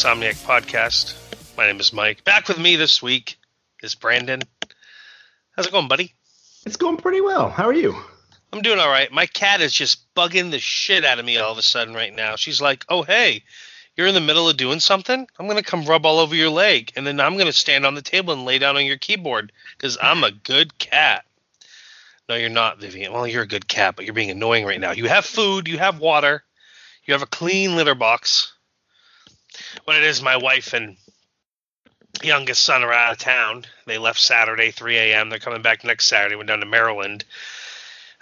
Insomniac podcast. My name is Mike. Back with me this week is Brandon. How's it going, buddy? It's going pretty well. How are you? I'm doing all right. My cat is just bugging the shit out of me all of a sudden right now. She's like, "Oh, hey, you're in the middle of doing something. I'm gonna come rub all over your leg, and then I'm gonna stand on the table and lay down on your keyboard because I'm a good cat." No, you're not, Vivian. Well, you're a good cat, but you're being annoying right now. You have food, you have water, you have a clean litter box. What it is, my wife and youngest son are out of town. They left Saturday, 3 a.m. They're coming back next Saturday. Went down to Maryland.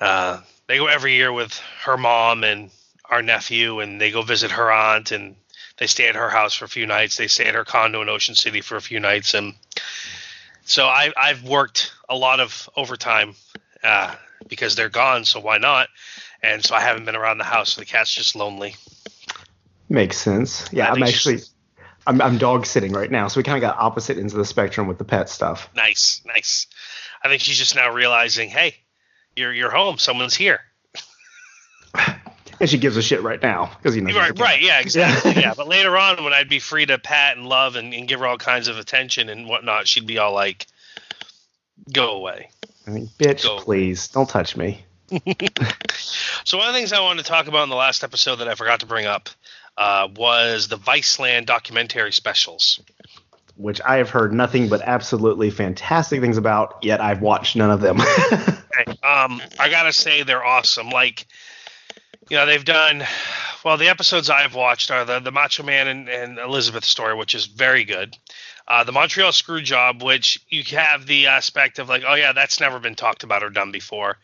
Uh, they go every year with her mom and our nephew, and they go visit her aunt, and they stay at her house for a few nights. They stay at her condo in Ocean City for a few nights, and so I, I've worked a lot of overtime uh, because they're gone. So why not? And so I haven't been around the house. So the cat's just lonely. Makes sense. Yeah, I'm actually I'm, I'm dog sitting right now, so we kind of got opposite ends of the spectrum with the pet stuff. Nice, nice. I think she's just now realizing, hey, you're you're home. Someone's here. And she gives a shit right now because you know. Right, right, yeah, exactly. Yeah. yeah, but later on, when I'd be free to pat and love and, and give her all kinds of attention and whatnot, she'd be all like, "Go away." I mean, bitch, Go. please don't touch me. So one of the things I wanted to talk about in the last episode that I forgot to bring up uh, was the Viceland documentary specials. Which I have heard nothing but absolutely fantastic things about. Yet I've watched none of them. Okay, um, I gotta say they're awesome. Like, you know, they've done well. The episodes I've watched are the the Macho Man and, and Elizabeth story, which is very good. Uh, the Montreal Screw Job, which you have the aspect of like, oh yeah, that's never been talked about or done before.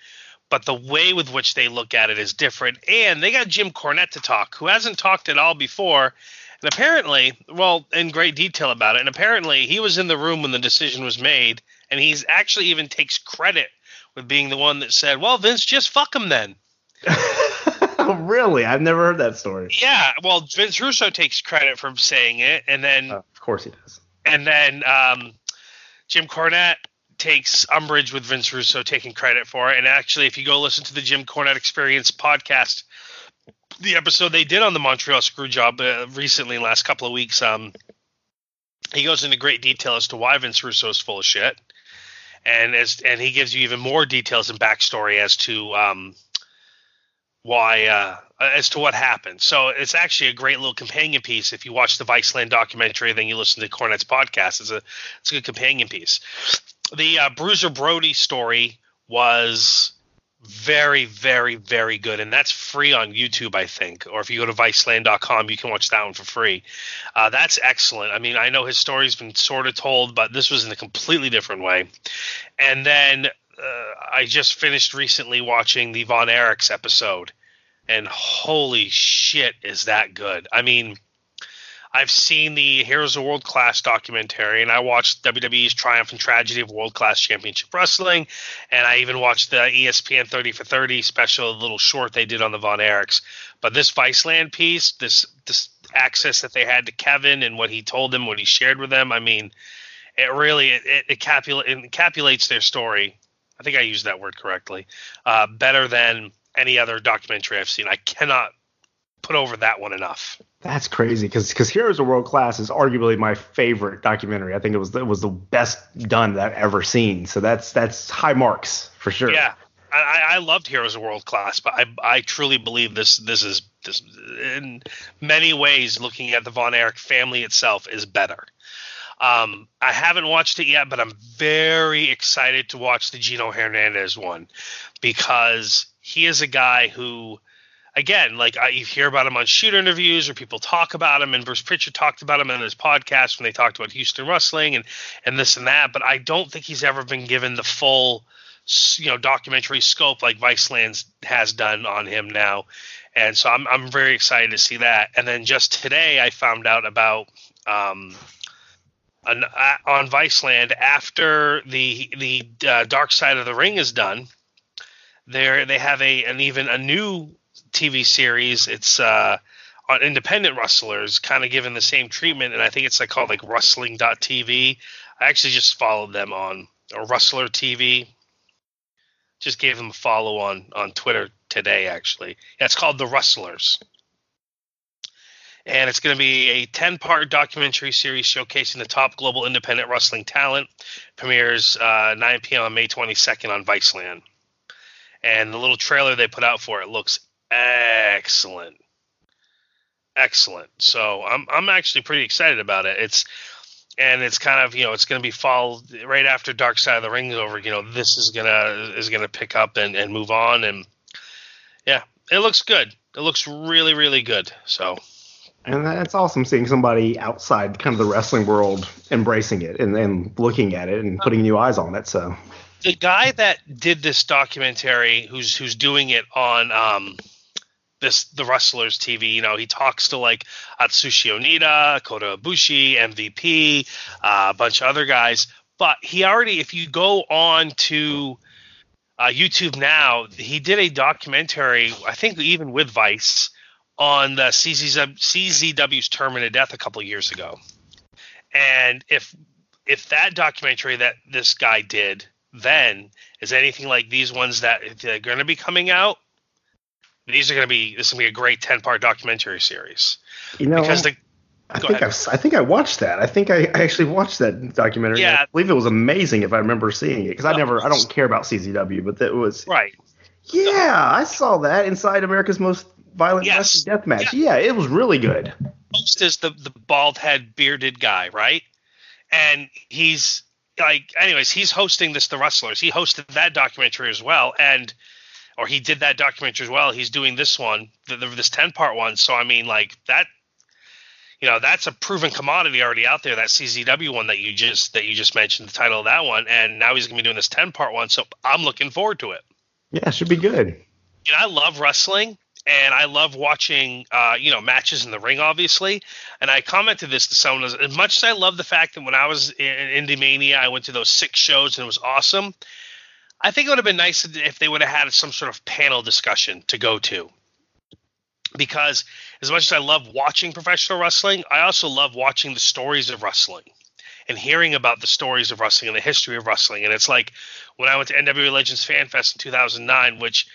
But the way with which they look at it is different, and they got Jim Cornette to talk, who hasn't talked at all before. And apparently, well, in great detail about it. And apparently, he was in the room when the decision was made, and he's actually even takes credit with being the one that said, "Well, Vince, just fuck him then." really? I've never heard that story. Yeah, well, Vince Russo takes credit for saying it, and then Uh, of course he does. and then um, Jim Cornette takes umbrage with Vince Russo taking credit for it. And actually, if you go listen to the Jim Cornette Experience podcast, the episode they did on the Montreal Screwjob uh, recently, last couple of weeks, um, he goes into great detail as to why Vince Russo is full of shit, and as and he gives you even more details and backstory as to um, why uh, as to what happened. So it's actually a great little companion piece. If you watch the Viceland documentary, then you listen to Cornette's podcast. It's a it's a good companion piece. The uh, Bruiser Brody story was very, very, very good, and that's free on YouTube, I think. Or if you go to Viceland.com, you can watch that one for free. Uh, that's excellent. I mean, I know his story's been sort of told, but this was in a completely different way. And then uh, I just finished recently watching the Von Erichs episode, and holy shit, is that good! I mean, I've seen the Heroes of World Class documentary, and I watched WWE's Triumph and Tragedy of World Class Championship Wrestling, and I even watched the ESPN 30 for 30 special little short they did on the Von Erichs. But this Viceland piece, this this access that they had to Kevin and what he told them, what he shared with them, I mean, it really it, it, it encapsulates their story. I think I used that word correctly. Uh, better than any other documentary I've seen. I cannot put over that one enough. That's crazy because because Heroes of World Class is arguably my favorite documentary. I think it was it was the best done that I've ever seen. So that's that's high marks for sure. Yeah, I, I I loved Heroes of World Class, but I I truly believe this this is this in many ways looking at the Von Erich family itself is better. Um, I haven't watched it yet, but I'm very excited to watch the Gino Hernandez one because he is a guy who, again, like I, you hear about him on shoot interviews or people talk about him, and Bruce Pritchard talked about him in his podcast when they talked about Houston wrestling and and this and that. But I don't think he's ever been given the full, you know, documentary scope like Viceland has done on him now. And so I'm I'm very excited to see that. And then just today I found out about um, an, uh, on Viceland after the the uh, Dark Side of the Ring is done. There they have a an even a new TV series. It's uh, on independent wrestlers, kind of given the same treatment, and I think it's like called like Wrestling.tv. I actually just followed them on or Wrestler TV. Just gave them a follow on on Twitter today. Actually, yeah, it's called The Wrestlers. and it's going to be a 10 part documentary series showcasing the top global independent wrestling talent. Premieres uh, 9 p.m. on May 22nd on Viceland. And the little trailer they put out for it looks excellent. Excellent. So I'm I'm actually pretty excited about it. It's and it's kind of you know it's going to be fall right after Dark Side of the Ring is over. You know this is gonna is gonna pick up and, and move on and yeah, it looks good. It looks really really good. So and that's awesome seeing somebody outside kind of the wrestling world embracing it and then looking at it and putting new eyes on it. So the guy that did this documentary, who's who's doing it on um, this the wrestlers TV, you know, he talks to like Atsushi Onita, Kota Ibushi, MVP, uh, a bunch of other guys. But he already, if you go on to uh, YouTube now, he did a documentary, I think even with Vice on the CZW, CZW's Tournament of Death a couple years ago. And if if that documentary that this guy did then is anything like these ones that are going to be coming out, these are going to be this is going to be a great ten part documentary series. You know, because the I think I, I think I watched that. I think I, I actually watched that documentary. Yeah, I believe it was amazing if I remember seeing it because I never I don't care about CZW, but that was right. Yeah, I saw that inside America's Most Violent yes. Death Match. Yeah. yeah, it was really good. Host is the the bald head bearded guy, right? And he's like, anyways, he's hosting this The Wrestlers. He hosted that documentary as well, and or he did that documentary as well. He's doing this one, the, the, this ten part one. So I mean, like that you know that's a proven commodity already out there that czw one that you just that you just mentioned the title of that one and now he's going to be doing this 10 part one so i'm looking forward to it yeah it should be good and i love wrestling and I love watching, uh, you know, matches in the ring, obviously. And I commented this to someone as, much as I love the fact that when I was in, in Indie Mania, I went to those six shows and it was awesome. I think it would have been nice if they would have had some sort of panel discussion to go to. Because as much as I love watching professional wrestling, I also love watching the stories of wrestling and hearing about the stories of wrestling and the history of wrestling. And it's like when I went to NWA Legends Fan Fest in 2009, which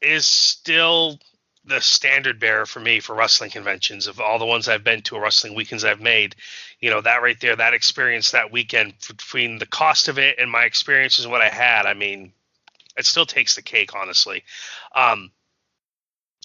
is still the standard bearer for me for wrestling conventions of all the ones I've been to or wrestling weekends I've made. You know, that right there, that experience that weekend between the cost of it and my experiences and what I had, I mean, it still takes the cake, honestly. Um,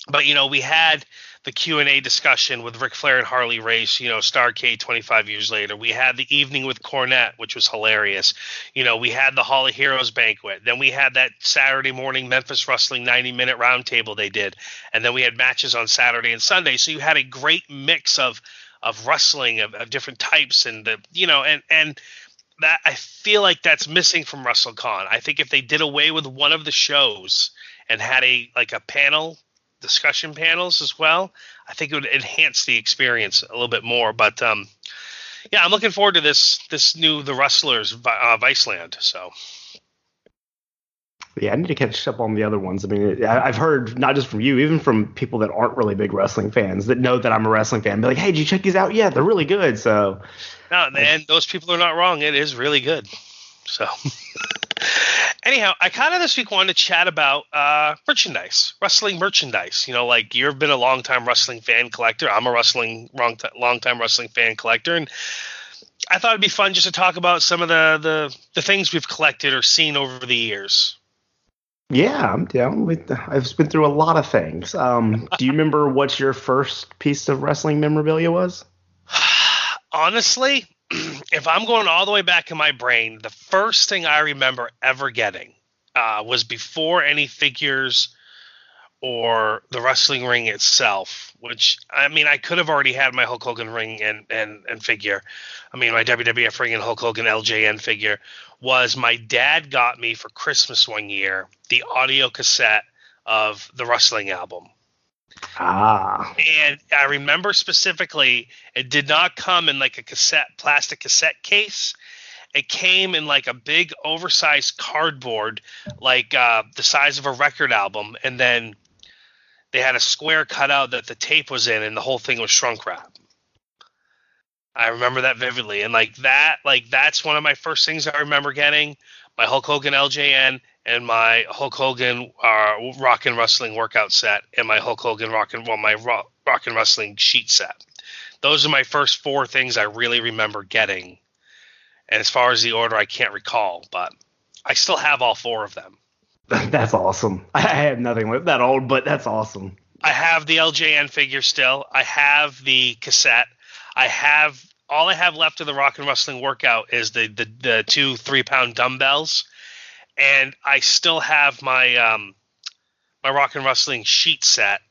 but you know, we had the Q and A discussion with Ric Flair and Harley Race. You know, Starcade 25 years later. We had the evening with Cornette, which was hilarious. You know, we had the Hall of Heroes banquet. Then we had that Saturday morning Memphis Wrestling 90 minute roundtable they did, and then we had matches on Saturday and Sunday. So you had a great mix of of wrestling of, of different types and the you know and and that I feel like that's missing from WrestleCon. I think if they did away with one of the shows and had a like a panel discussion panels as well. I think it would enhance the experience a little bit more. But um, yeah, I'm looking forward to this this new The Wrestlers uh, Viceland. So. Yeah, I need to catch up on the other ones. I mean, I've heard not just from you, even from people that aren't really big wrestling fans that know that I'm a wrestling fan. Be like, "Hey, did you check these out? Yeah, they're really good." So, no, and those people are not wrong. It is really good. So, anyhow, I kind of this week wanted to chat about uh, merchandise, wrestling merchandise. You know, like you've been a long time wrestling fan collector. I'm a wrestling long long time wrestling fan collector, and I thought it'd be fun just to talk about some of the the, the things we've collected or seen over the years. Yeah, I'm down with. I've been through a lot of things. Um, do you remember what your first piece of wrestling memorabilia was? Honestly, if I'm going all the way back in my brain, the first thing I remember ever getting uh, was before any figures or the wrestling ring itself. Which I mean, I could have already had my Hulk Hogan ring and and and figure. I mean, my WWF ring and Hulk Hogan LJN figure was my dad got me for Christmas one year the audio cassette of the wrestling album Ah. And I remember specifically, it did not come in like a cassette, plastic cassette case. It came in like a big, oversized cardboard, like uh, the size of a record album, and then they had a square cut out that the tape was in, and the whole thing was shrunk wrap. I remember that vividly, and like that, like that's one of my first things I remember getting. My Hulk Hogan LJN, and my Hulk Hogan uh, Rock and Wrestling workout set and my Hulk Hogan Rock and well my Rock, rock and Wrestling sheet set. those are my first four things I really remember getting. And as far as the order, I can't recall, but I still have all four of them. That's awesome. I have nothing with that old, but that's awesome. I have the LJN figure still. I have the cassette. I have all I have left of the rock and wrestling workout is the the, the two three pound dumbbells, and I still have my um my rock and wrestling sheet set.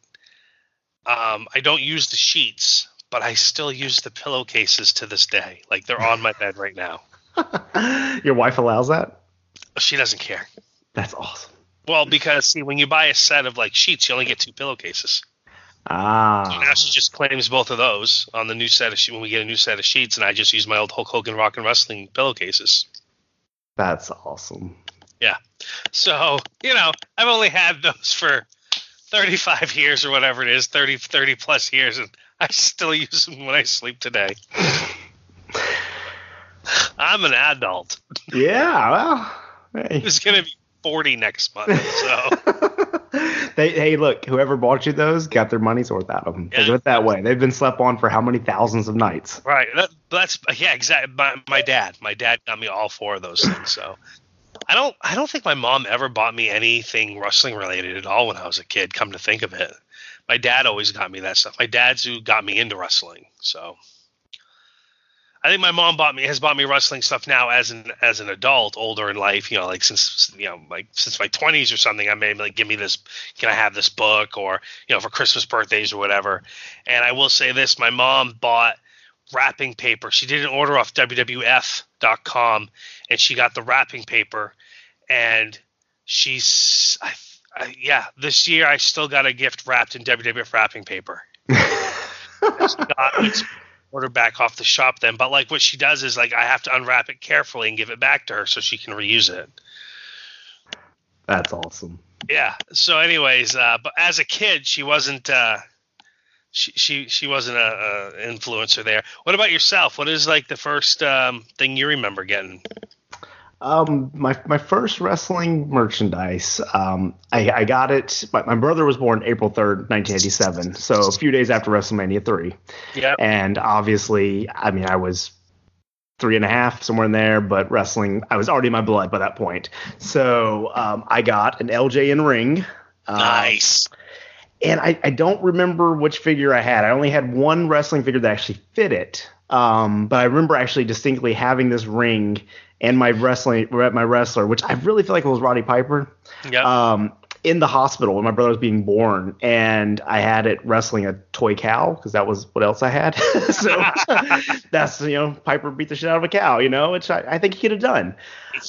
Um, I don't use the sheets, but I still use the pillowcases to this day. Like they're on my bed right now. Your wife allows that? She doesn't care. That's awesome. Well, because see, when you buy a set of like sheets, you only get two pillowcases. Ah. So now she just claims both of those on the new set of she- when we get a new set of sheets, and I just use my old Hulk Hogan Rock and Wrestling pillowcases. That's awesome. Yeah. So you know, I've only had those for 35 years or whatever it is, 30 30 plus years, and I still use them when I sleep today. I'm an adult. Yeah. Well. Hey. It's gonna be 40 next month. So they hey look, whoever bought you those got their money's worth out of them. Yeah. it that way. They've been slept on for how many thousands of nights? right, that, that's yeah, exactly. My, my dad, my dad got me all four of those things. So I don't, I don't think my mom ever bought me anything wrestling related at all when I was a kid. Come to think of it, my dad always got me that stuff. My dad's who got me into wrestling. So I think my mom bought me has bought me wrestling stuff now as an as an adult, older in life. You know, like since you know, like since my twenties or something. I may like give me this. Can I have this book or you know for Christmas birthdays or whatever? And I will say this: my mom bought wrapping paper. She did an order off WWF.com, and she got the wrapping paper. And she's, I, I, yeah, this year I still got a gift wrapped in WWF wrapping paper. It's order back off the shop then. But like what she does is like I have to unwrap it carefully and give it back to her so she can reuse it. That's awesome. Yeah. So, anyways, uh, but as a kid, she wasn't. Uh, she she she wasn't a, a influencer there. What about yourself? What is like the first um, thing you remember getting? Um, my my first wrestling merchandise. Um, I, I got it. My, my brother was born April third, nineteen eighty seven. So a few days after WrestleMania three. Yeah. And obviously, I mean, I was three and a half somewhere in there, but wrestling, I was already in my blood by that point. So um, I got an LJ LJN ring. Um, Nice. and I, I don't remember which figure I had. I only had one wrestling figure that actually fit it. Um, but I remember actually distinctly having this ring and my wrestling my wrestler, which I really feel like it was Roddy Piper, um, in the hospital when my brother was being born, and I had it wrestling a toy cow because that was what else I had. so that's you know Piper beat the shit out of a cow, you know, which I, I think he could have done.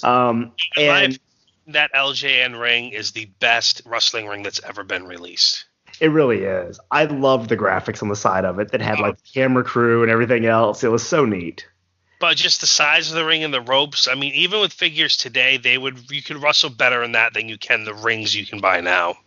Um, and that LJN ring is the best wrestling ring that's ever been released. It really is. I love the graphics on the side of it that had Oh. like camera crew and everything else. It was so neat. But just the size of the ring and the ropes. I mean, even with figures today, they would you could wrestle better in that than you can the rings you can buy now.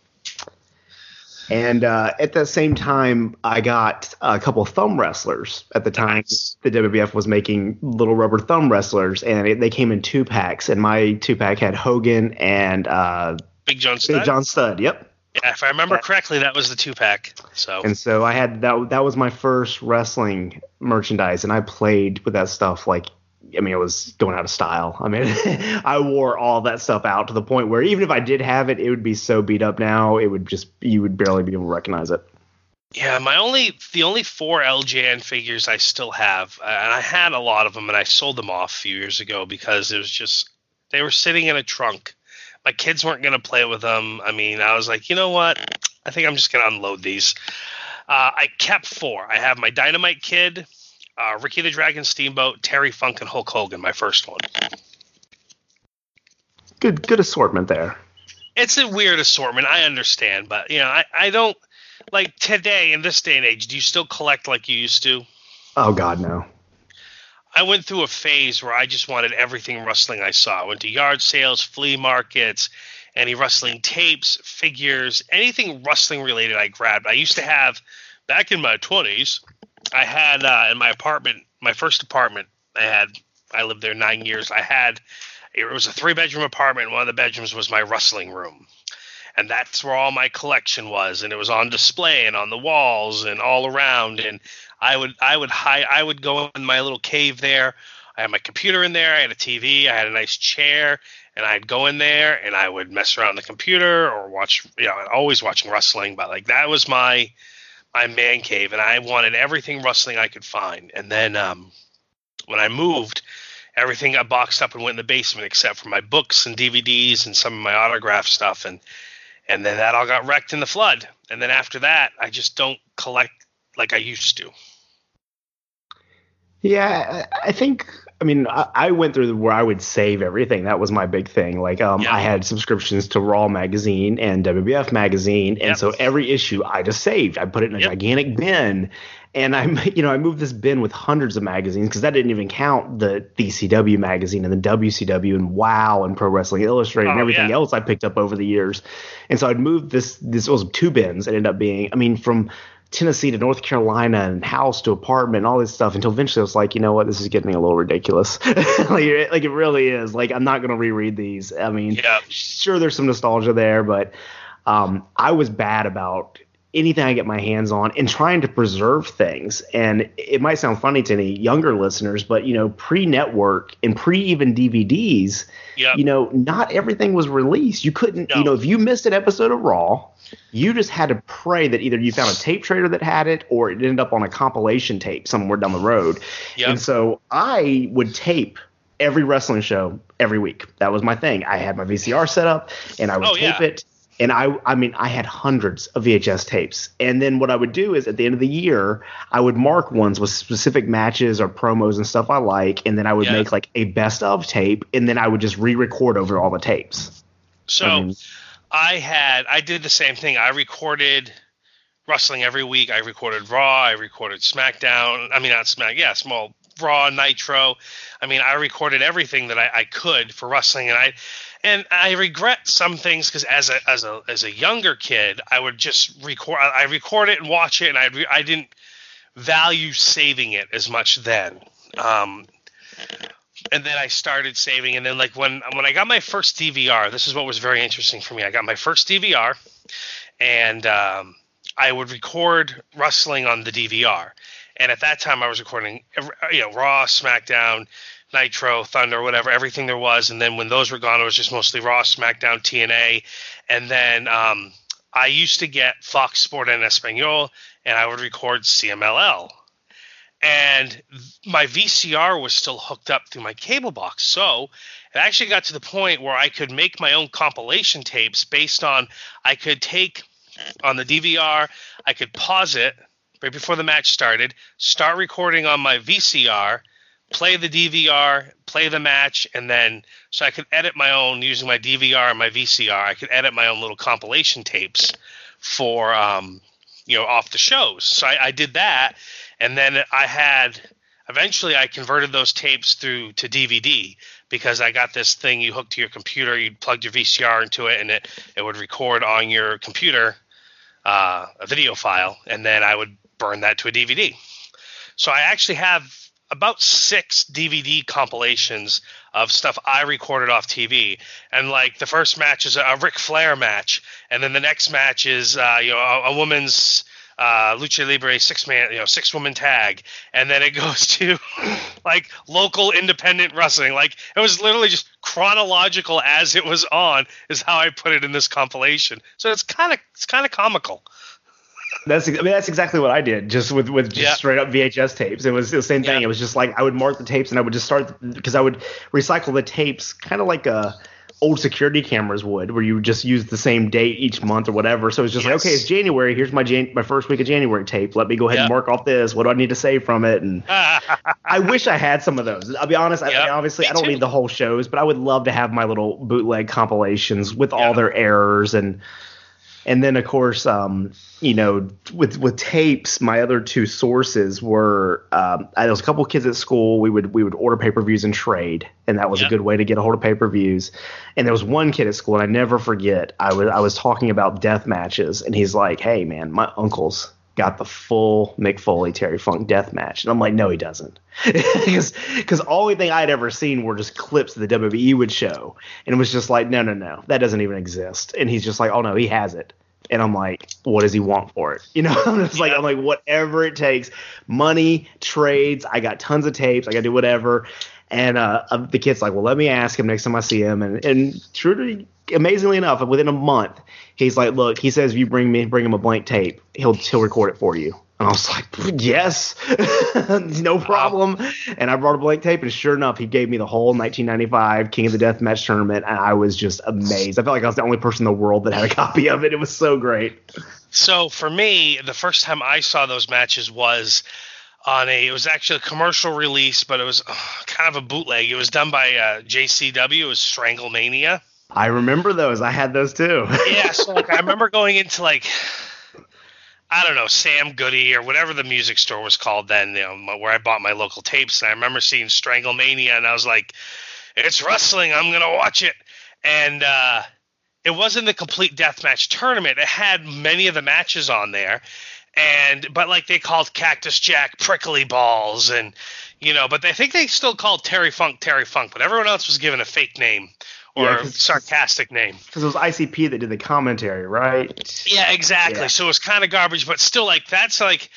And uh, at the same time, I got a couple thumb wrestlers. At the time, Nice. the WWF was making little rubber thumb wrestlers, and it, they came in two packs. And my two pack had Hogan and uh, Big John Studd. John Studd. Yep. Yeah, if I remember correctly, that was the two pack. So And so I had that. That was my first wrestling merchandise, and I played with that stuff like. I mean, it was going out of style. I mean, I wore all that stuff out to the point where even if I did have it, it would be so beat up now, it would just you would barely be able to recognize it. yeah, my only the only four LJN figures I still have, and I had a lot of them, and I sold them off a few years ago because it was just they were sitting in a trunk. My kids weren't going to play with them. I mean, I was like, you know what? I think I'm just going to unload these. Uh, I kept four. I have my Dynamite Kid, uh, Ricky the Dragon Steamboat, Terry Funk, and Hulk Hogan. My first one. Good, good assortment there. it's a weird assortment. I understand, but you know, I, I don't like today in this day and age. Do you still collect like you used to? Oh God, no. I went through a phase where I just wanted everything wrestling I saw. I went to yard sales, flea markets, any wrestling tapes, figures, anything wrestling related. I grabbed. I used to have back in my twenties. I had uh, in my apartment, my first apartment. I had. I lived there nine years. I had. It was a three bedroom apartment. One of the bedrooms was my wrestling room. and that's where all my collection was and it was on display and on the walls and all around and I would I would hide I would go in my little cave there. I had my computer in there. I had a TV. I had a nice chair, and I'd go in there and I would mess around the computer or watch. You know, always watching wrestling, but like that was my my man cave, and I wanted everything wrestling I could find. And then um, when I moved, everything got boxed up and went in the basement except for my books and DVDs and some of my autograph stuff, and and then that all got wrecked in the flood. And then after that, I just don't collect like I used to. Yeah, I think. I mean, I, I went through where I would save everything. That was my big thing. Like, um, yeah. I had subscriptions to Raw magazine and WWF magazine, and yep. so every issue I just saved. I put it in a yep. gigantic bin, and I, you know, I moved this bin with hundreds of magazines because that didn't even count the DCW magazine and the WCW and Wow and Pro Wrestling Illustrated oh, and everything yeah. else I picked up over the years. And so I'd moved this. This was two bins. It ended up being. I mean, from Tennessee to North Carolina and house to apartment and all this stuff until eventually I was like, you know what, this is getting a little ridiculous. like, like, it really is. Like I'm not gonna reread these. I mean, yeah. sure there's some nostalgia there, but um, I was bad about anything I get my hands on and trying to preserve things. And it might sound funny to any younger listeners, but you know, pre-network and pre even DVDs, yep. you know, not everything was released. You couldn't, no. you know, if you missed an episode of Raw, you just had to pray that either you found a tape trader that had it or it ended up on a compilation tape somewhere down the road. Yep. And so I would tape every wrestling show every week. That was my thing. I had my VCR set up and I would oh, tape yeah. it and I I mean I had hundreds of VHS tapes. And then what I would do is at the end of the year, I would mark ones with specific matches or promos and stuff I like, and then I would yeah. make like a best of tape, and then I would just re-record over all the tapes. So I, mean, I had I did the same thing. I recorded wrestling every week. I recorded Raw, I recorded SmackDown. I mean not Smack, yeah, small Raw, Nitro. I mean, I recorded everything that I, I could for wrestling, and I and I regret some things because as a as a as a younger kid, I would just record. I record it and watch it, and I I didn't value saving it as much then. Um, and then I started saving, and then like when when I got my first DVR, this is what was very interesting for me. I got my first DVR, and um, I would record wrestling on the DVR. And at that time, I was recording, you know, Raw, SmackDown, Nitro, Thunder, whatever, everything there was. And then when those were gone, it was just mostly Raw, SmackDown, TNA. And then um, I used to get Fox Sport en Espanol, and I would record CMLL. And my VCR was still hooked up through my cable box. So it actually got to the point where I could make my own compilation tapes based on, I could take on the DVR, I could pause it right before the match started, start recording on my VCR – play the DVR, play the match, and then so I could edit my own using my DVR and my VCR. I could edit my own little compilation tapes for um, you know off the shows. So I, I did that, and then I had eventually I converted those tapes through to DVD because I got this thing you hooked to your computer. You plugged your VCR into it, and it it would record on your computer uh, a video file, and then I would burn that to a DVD. So I actually have about six DVD compilations of stuff I recorded off TV. And like the first match is a, Ric Flair match, and then the next match is uh, you know a, a woman's uh, lucha libre six man you know six woman tag, and then it goes to like local independent wrestling. Like it was literally just chronological as it was on is how I put it in this compilation. So it's kind of it's kind of comical. That's I mean that's exactly what I did just with with just yeah. straight up VHS tapes. It was the same thing. Yeah. It was just like I would mark the tapes and I would just start because I would recycle the tapes kind of like a old security cameras would, where you just use the same date each month or whatever. So it's just yes. like, okay, it's January. Here's my Jan- my first week of January tape. Let me go ahead yep. and mark off this. What do I need to save from it? And I wish I had some of those. I'll be honest. I, obviously, me I don't too. need the whole shows, but I would love to have my little bootleg compilations with all their errors and and then of course um, you know with with tapes my other two sources were um, I, there was a couple of kids at school we would we would order pay-per-views and trade and that was yep. a good way to get a hold of pay-per-views and there was one kid at school and I never forget I was I was talking about death matches and he's like hey man my uncle's got the full Mick Foley Terry Funk death match. And I'm like, no, he doesn't. Because because only thing I'd ever seen were just clips that the WWE would show. And it was just like, no, no, no, that doesn't even exist. And he's just like, oh no, he has it And I'm like, what does he want for it? You know, I'm just like, I'm like, whatever it takes, money, trades. I got tons of tapes. I got to do whatever. And uh, uh, the kid's like, well, let me ask him next time I see him. And and truly, amazingly enough, within a month, he's like, look, he says, if you bring me, bring him a blank tape, he'll he'll record it for you. And I was like, yes, no problem. And I brought a blank tape, and sure enough, he gave me the whole 1995 King of the Death Match tournament, and I was just amazed. I felt like I was the only person in the world that had a copy of it. It was so great. So for me, the first time I saw those matches was on a. It was actually a commercial release, but it was uh, kind of a bootleg. It was done by uh, JCW. It was Stranglemania. I remember those. I had those too. yeah, so like I remember going into like I don't know, Sam Goody or whatever the music store was called then, you know, where I bought my local tapes. And I remember seeing Stranglemania, and I was like, "It's wrestling. I'm gonna watch it." And uh, it wasn't the complete deathmatch tournament. It had many of the matches on there, and but like they called Cactus Jack prickly balls, and you know, but I think they still called Terry Funk Terry Funk, but everyone else was given a fake name or yeah, sarcastic name. Because it was ICP that did the commentary, right? Yeah, exactly. Yeah. So it was kind of garbage, but still, like that's like.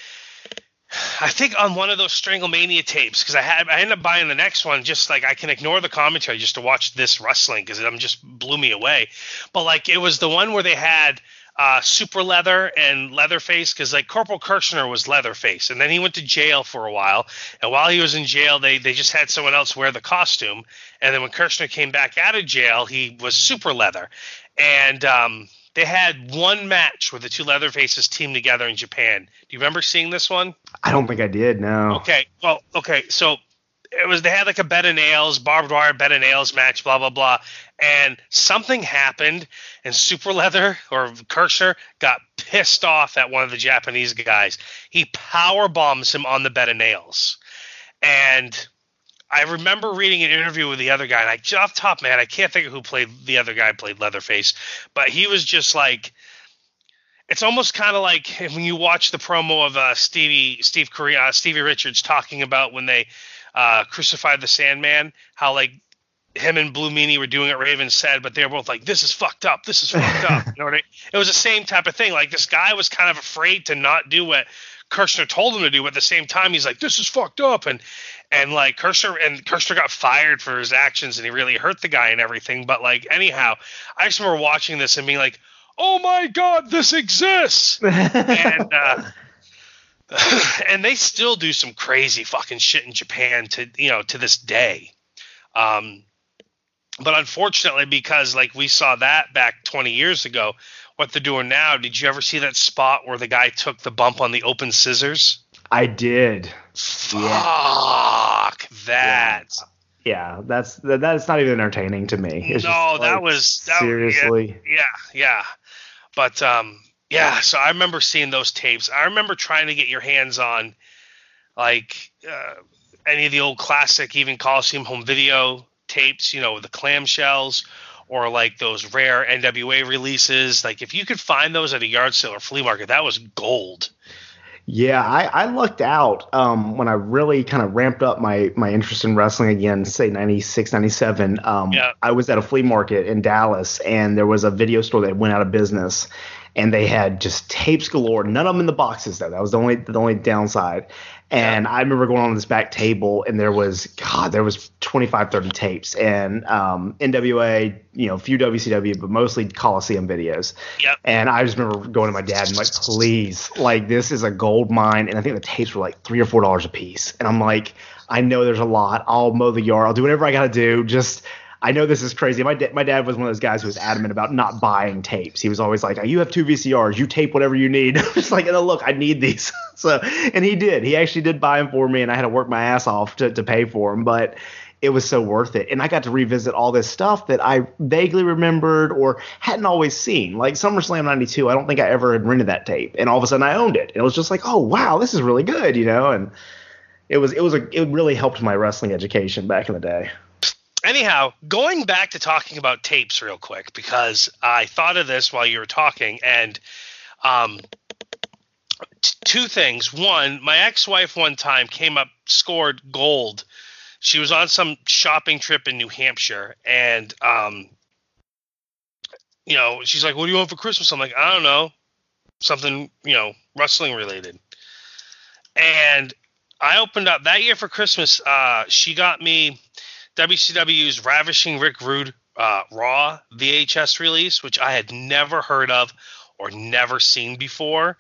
I think on one of those Stranglemania tapes because I had I ended up buying the next one just like I can ignore the commentary just to watch this wrestling because it um, just blew me away. But like it was the one where they had uh, Super Leather and Leatherface because like Corporal Kirchner was Leatherface, and then he went to jail for a while. And while he was in jail, they they just had someone else wear the costume. And then when Kirchner came back out of jail, he was Super Leather, and um, they had one match where the two Leatherfaces teamed together in Japan. Do you remember seeing this one? I don't think I did. No. Okay. Well, okay. So it was they had like a bed of nails, barbed wire bed of nails match, blah blah blah, and something happened, and Super Leather or Kirchner got pissed off at one of the Japanese guys. He power bombs him on the bed of nails, and I remember reading an interview with the other guy, and I off top man, I can't think of who played the other guy played Leatherface, but he was just like it's almost kind of like when you watch the promo of uh, Stevie Steve Korea, uh, Stevie Richards talking about when they uh, crucified the Sandman, how like him and Blue Meanie were doing what Raven said, but they were both like, "This is fucked up. This is fucked up." You know what I mean? It was the same type of thing. Like this guy was kind of afraid to not do what Kirchner told him to do, but at the same time, he's like, "This is fucked up," and and like Kirchner and Kirchner got fired for his actions, and he really hurt the guy and everything. But like anyhow, I just remember watching this and being like, "Oh my god, this exists!" and uh, and they still do some crazy fucking shit in Japan to you know to this day. Um, but unfortunately, because like we saw that back 20 years ago, what they're doing now. Did you ever see that spot where the guy took the bump on the open scissors? I did. Fuck yeah. that. Yeah. yeah, that's that's not even entertaining to me. It's no, that like, was that, seriously. Yeah, yeah, yeah, but um, yeah. So I remember seeing those tapes. I remember trying to get your hands on like uh, any of the old classic, even Coliseum home video tapes. You know, the clamshells or like those rare NWA releases. Like if you could find those at a yard sale or flea market, that was gold. Yeah, I, I lucked out um, when I really kind of ramped up my my interest in wrestling again, say 96, 97. Um, yeah. I was at a flea market in Dallas, and there was a video store that went out of business, and they had just tapes galore. None of them in the boxes though. That was the only the only downside. And yeah. I remember going on this back table and there was, God, there was 25, 30 tapes and um, NWA, you know, a few WCW, but mostly Coliseum videos. Yep. And I just remember going to my dad and like, please, like this is a gold mine. And I think the tapes were like three or four dollars a piece. And I'm like, I know there's a lot. I'll mow the yard. I'll do whatever I got to do. Just I know this is crazy. My da- my dad was one of those guys who was adamant about not buying tapes. He was always like, "You have two VCRs. You tape whatever you need." I just like, "No, look, I need these." so, and he did. He actually did buy them for me, and I had to work my ass off to to pay for them. But it was so worth it. And I got to revisit all this stuff that I vaguely remembered or hadn't always seen. Like SummerSlam 92, I don't think I ever had rented that tape. And all of a sudden I owned it. It was just like, oh, wow, this is really good, you know? And it was, it was a, it really helped my wrestling education back in the day anyhow, going back to talking about tapes real quick because I thought of this while you were talking, and um, t- two things. One, my ex-wife one time came up, scored gold. She was on some shopping trip in New Hampshire, and um, you know, she's like, "What do you want for Christmas?" I'm like, "I don't know, something you know wrestling related. And I opened up that year for Christmas. Uh, she got me WCW's Ravishing Rick Rude uh, Raw VHS release, which I had never heard of or never seen before.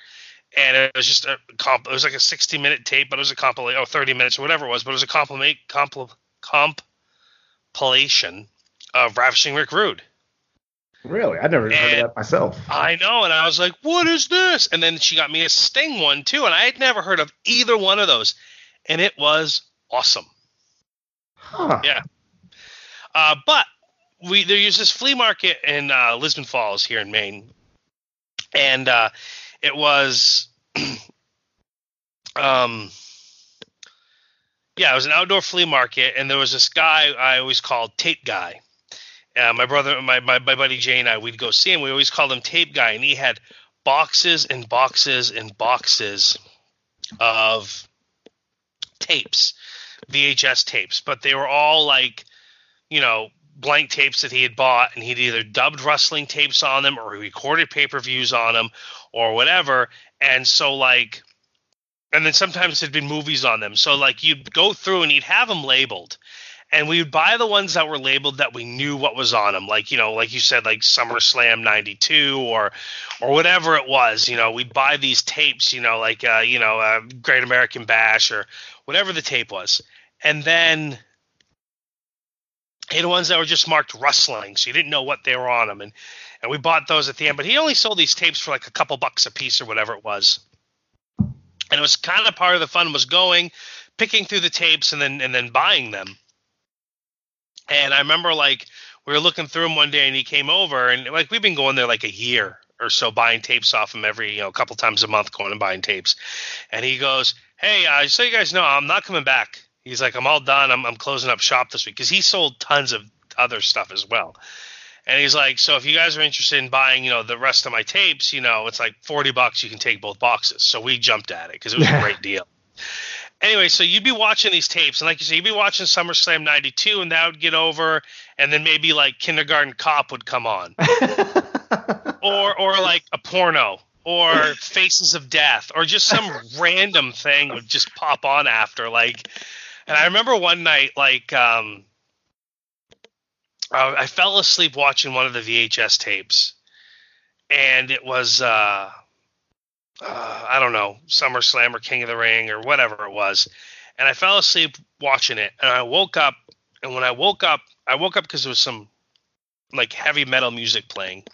And it was just a comp. It was like a 60 minute tape, but it was a compilation, or 30 minutes or whatever it was. But it was a compliment, compl- compilation of Ravishing Rick Rude. Really, I'd never and heard of that myself. I know, and I was like, "What is this?" And then she got me a Sting one too, and I had never heard of either one of those, and it was awesome. Huh. Yeah. Uh, but we there's this flea market in uh, Lisbon Falls here in Maine, and uh, it was, um, yeah, it was an outdoor flea market, and there was this guy I always called Tape Guy. Uh, my brother, my, my my buddy Jay and I, we'd go see him. We always called him Tape Guy, and he had boxes and boxes and boxes of tapes, VHS tapes, but they were all like, you know, blank tapes that he had bought, and he'd either dubbed wrestling tapes on them or he recorded pay per views on them or whatever. And so, like, and then sometimes there'd be movies on them. So, like, you'd go through and he'd have them labeled. And we would buy the ones that were labeled that we knew what was on them, like you know, like you said, like SummerSlam '92 or, or whatever it was. You know, we'd buy these tapes, you know, like uh, you know, uh, Great American Bash or whatever the tape was, and then he had ones that were just marked wrestling, so you didn't know what they were on them, and and we bought those at the end. But he only sold these tapes for like a couple bucks a piece or whatever it was, and it was kind of part of the fun was going, picking through the tapes and then and then buying them. And I remember like we were looking through them one day, and he came over, and like we've been going there like a year or so, buying tapes off him every you know a couple times a month, going and buying tapes, and he goes, "Hey, uh, so you guys know, I'm not coming back." He's like, I'm all done. I'm, I'm closing up shop this week because he sold tons of other stuff as well. And he's like, so if you guys are interested in buying, you know, the rest of my tapes, you know, it's like 40 bucks. You can take both boxes. So we jumped at it because it was a great deal. Anyway, so you'd be watching these tapes, and like you said, you'd be watching SummerSlam '92, and that would get over, and then maybe like Kindergarten Cop would come on, or or like a porno, or Faces of Death, or just some random thing would just pop on after, like and I remember one night, like, um, I fell asleep watching one of the VHS tapes, and it was, uh, uh, I don't know, SummerSlam or King of the Ring or whatever it was. And I fell asleep watching it, and I woke up. And when I woke up, I woke up because there was some like heavy metal music playing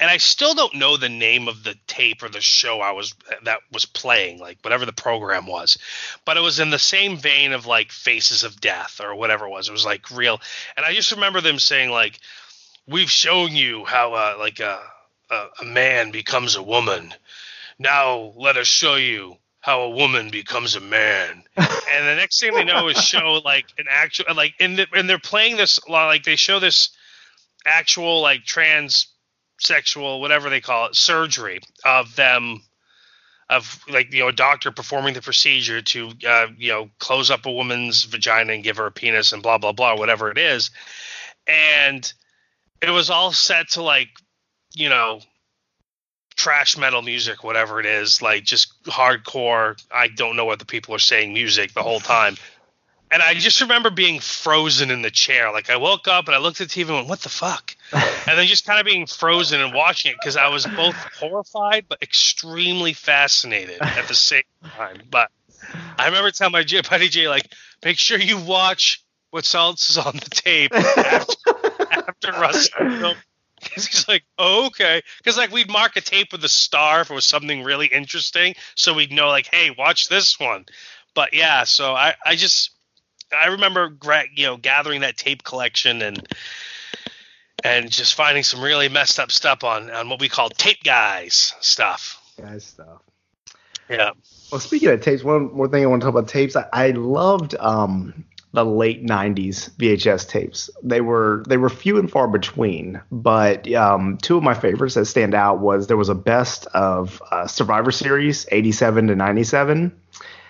and I still don't know the name of the tape or the show I was that was playing, like whatever the program was. But it was in the same vein of like Faces of Death or whatever it was. It was like real, and I just remember them saying like, "We've shown you how uh, like a, a a man becomes a woman. Now let us show you how a woman becomes a man." and the next thing they know is show like an actual like in the, and they're playing this a lot, like they show this actual like trans sexual whatever they call it surgery of them of like you know a doctor performing the procedure to uh, you know close up a woman's vagina and give her a penis and blah blah blah whatever it is and it was all set to like you know trash metal music whatever it is like just hardcore i don't know what the people are saying music the whole time and I just remember being frozen in the chair. Like I woke up and I looked at the TV and went, "What the fuck?" And then just kind of being frozen and watching it because I was both horrified but extremely fascinated at the same time. But I remember telling my buddy Jay, like, make sure you watch what else is on the tape after, after Russell. Because he's like, oh, okay. Because like we'd mark a tape with a star if it was something really interesting, so we'd know like, hey, watch this one. But yeah, so I I just I remember you know gathering that tape collection and and just finding some really messed up stuff on on what we call tape guys stuff. Guys stuff. Yeah. Well, speaking of tapes, one more thing I want to talk about tapes. I, I loved um, the late '90s VHS tapes. They were they were few and far between, but um, two of my favorites that stand out was there was a best of uh, Survivor Series '87 to '97.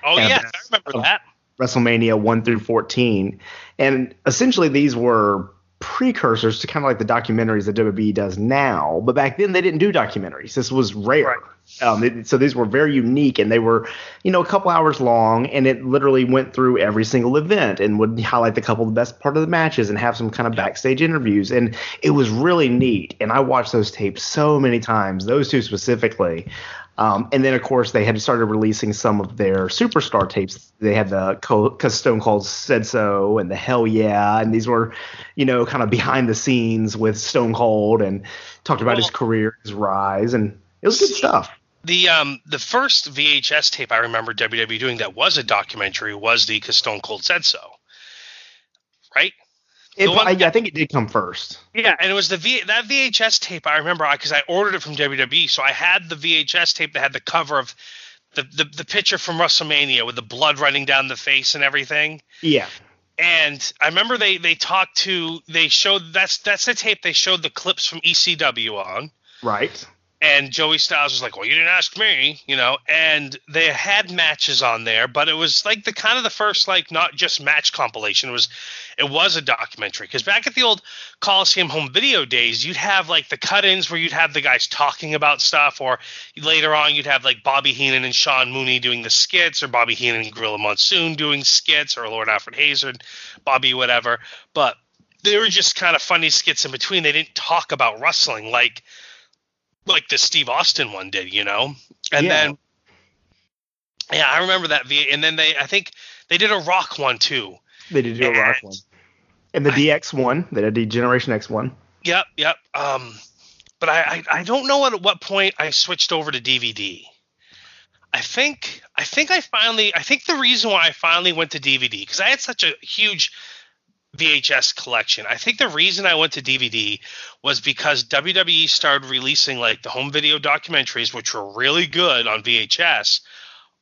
Oh yeah, I remember that. WrestleMania 1 through 14. And essentially, these were precursors to kind of like the documentaries that WWE does now. But back then, they didn't do documentaries. This was rare. Right. Um, so these were very unique, and they were, you know, a couple hours long, and it literally went through every single event and would highlight the couple of the best part of the matches and have some kind of backstage interviews, and it was really neat. And I watched those tapes so many times, those two specifically. Um, and then, of course, they had started releasing some of their superstar tapes. They had the because Stone Cold said so, and the Hell Yeah, and these were, you know, kind of behind the scenes with Stone Cold and talked about well, his career, his rise, and it was good stuff. The um the first VHS tape I remember WWE doing that was a documentary was the "Cause Stone Cold Said So," right? It, one, I, I, think it did come first. Yeah, and it was the v, that VHS tape I remember because I ordered it from WWE, so I had the VHS tape that had the cover of the, the the picture from WrestleMania with the blood running down the face and everything. Yeah. And I remember they they talked to they showed that's that's the tape they showed the clips from ECW on. Right and Joey Styles was like, "Well, you didn't ask me," you know. And they had matches on there, but it was like the kind of the first like not just match compilation. It was it was a documentary because back at the old Coliseum home video days, you'd have like the cut-ins where you'd have the guys talking about stuff, or later on you'd have like Bobby Heenan and Sean Mooney doing the skits, or Bobby Heenan and Gorilla Monsoon doing skits, or Lord Alfred or Bobby whatever. But they were just kind of funny skits in between. They didn't talk about wrestling like like the Steve Austin one did, you know. And yeah. then yeah, I remember that V. And then they, I think they did a Rock one too. They did do a Rock one, and the I, DX one. They did the Generation X one. Yep, yep. Um, but I, I, I don't know at what point I switched over to DVD. I think I think I finally I think the reason why I finally went to DVD because I had such a huge VHS collection. I think the reason I went to DVD was because WWE started releasing like the home video documentaries, which were really good on VHS,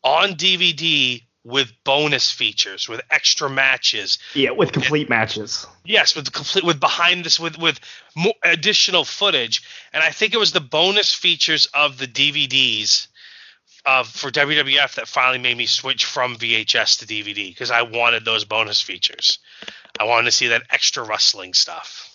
on DVD with bonus features, with extra matches. Yeah, with complete and, matches. Yes, with complete with behind this with with more additional footage, and I think it was the bonus features of the DVDs uh, for WWF that finally made me switch from VHS to DVD because I wanted those bonus features. I wanted to see that extra wrestling stuff.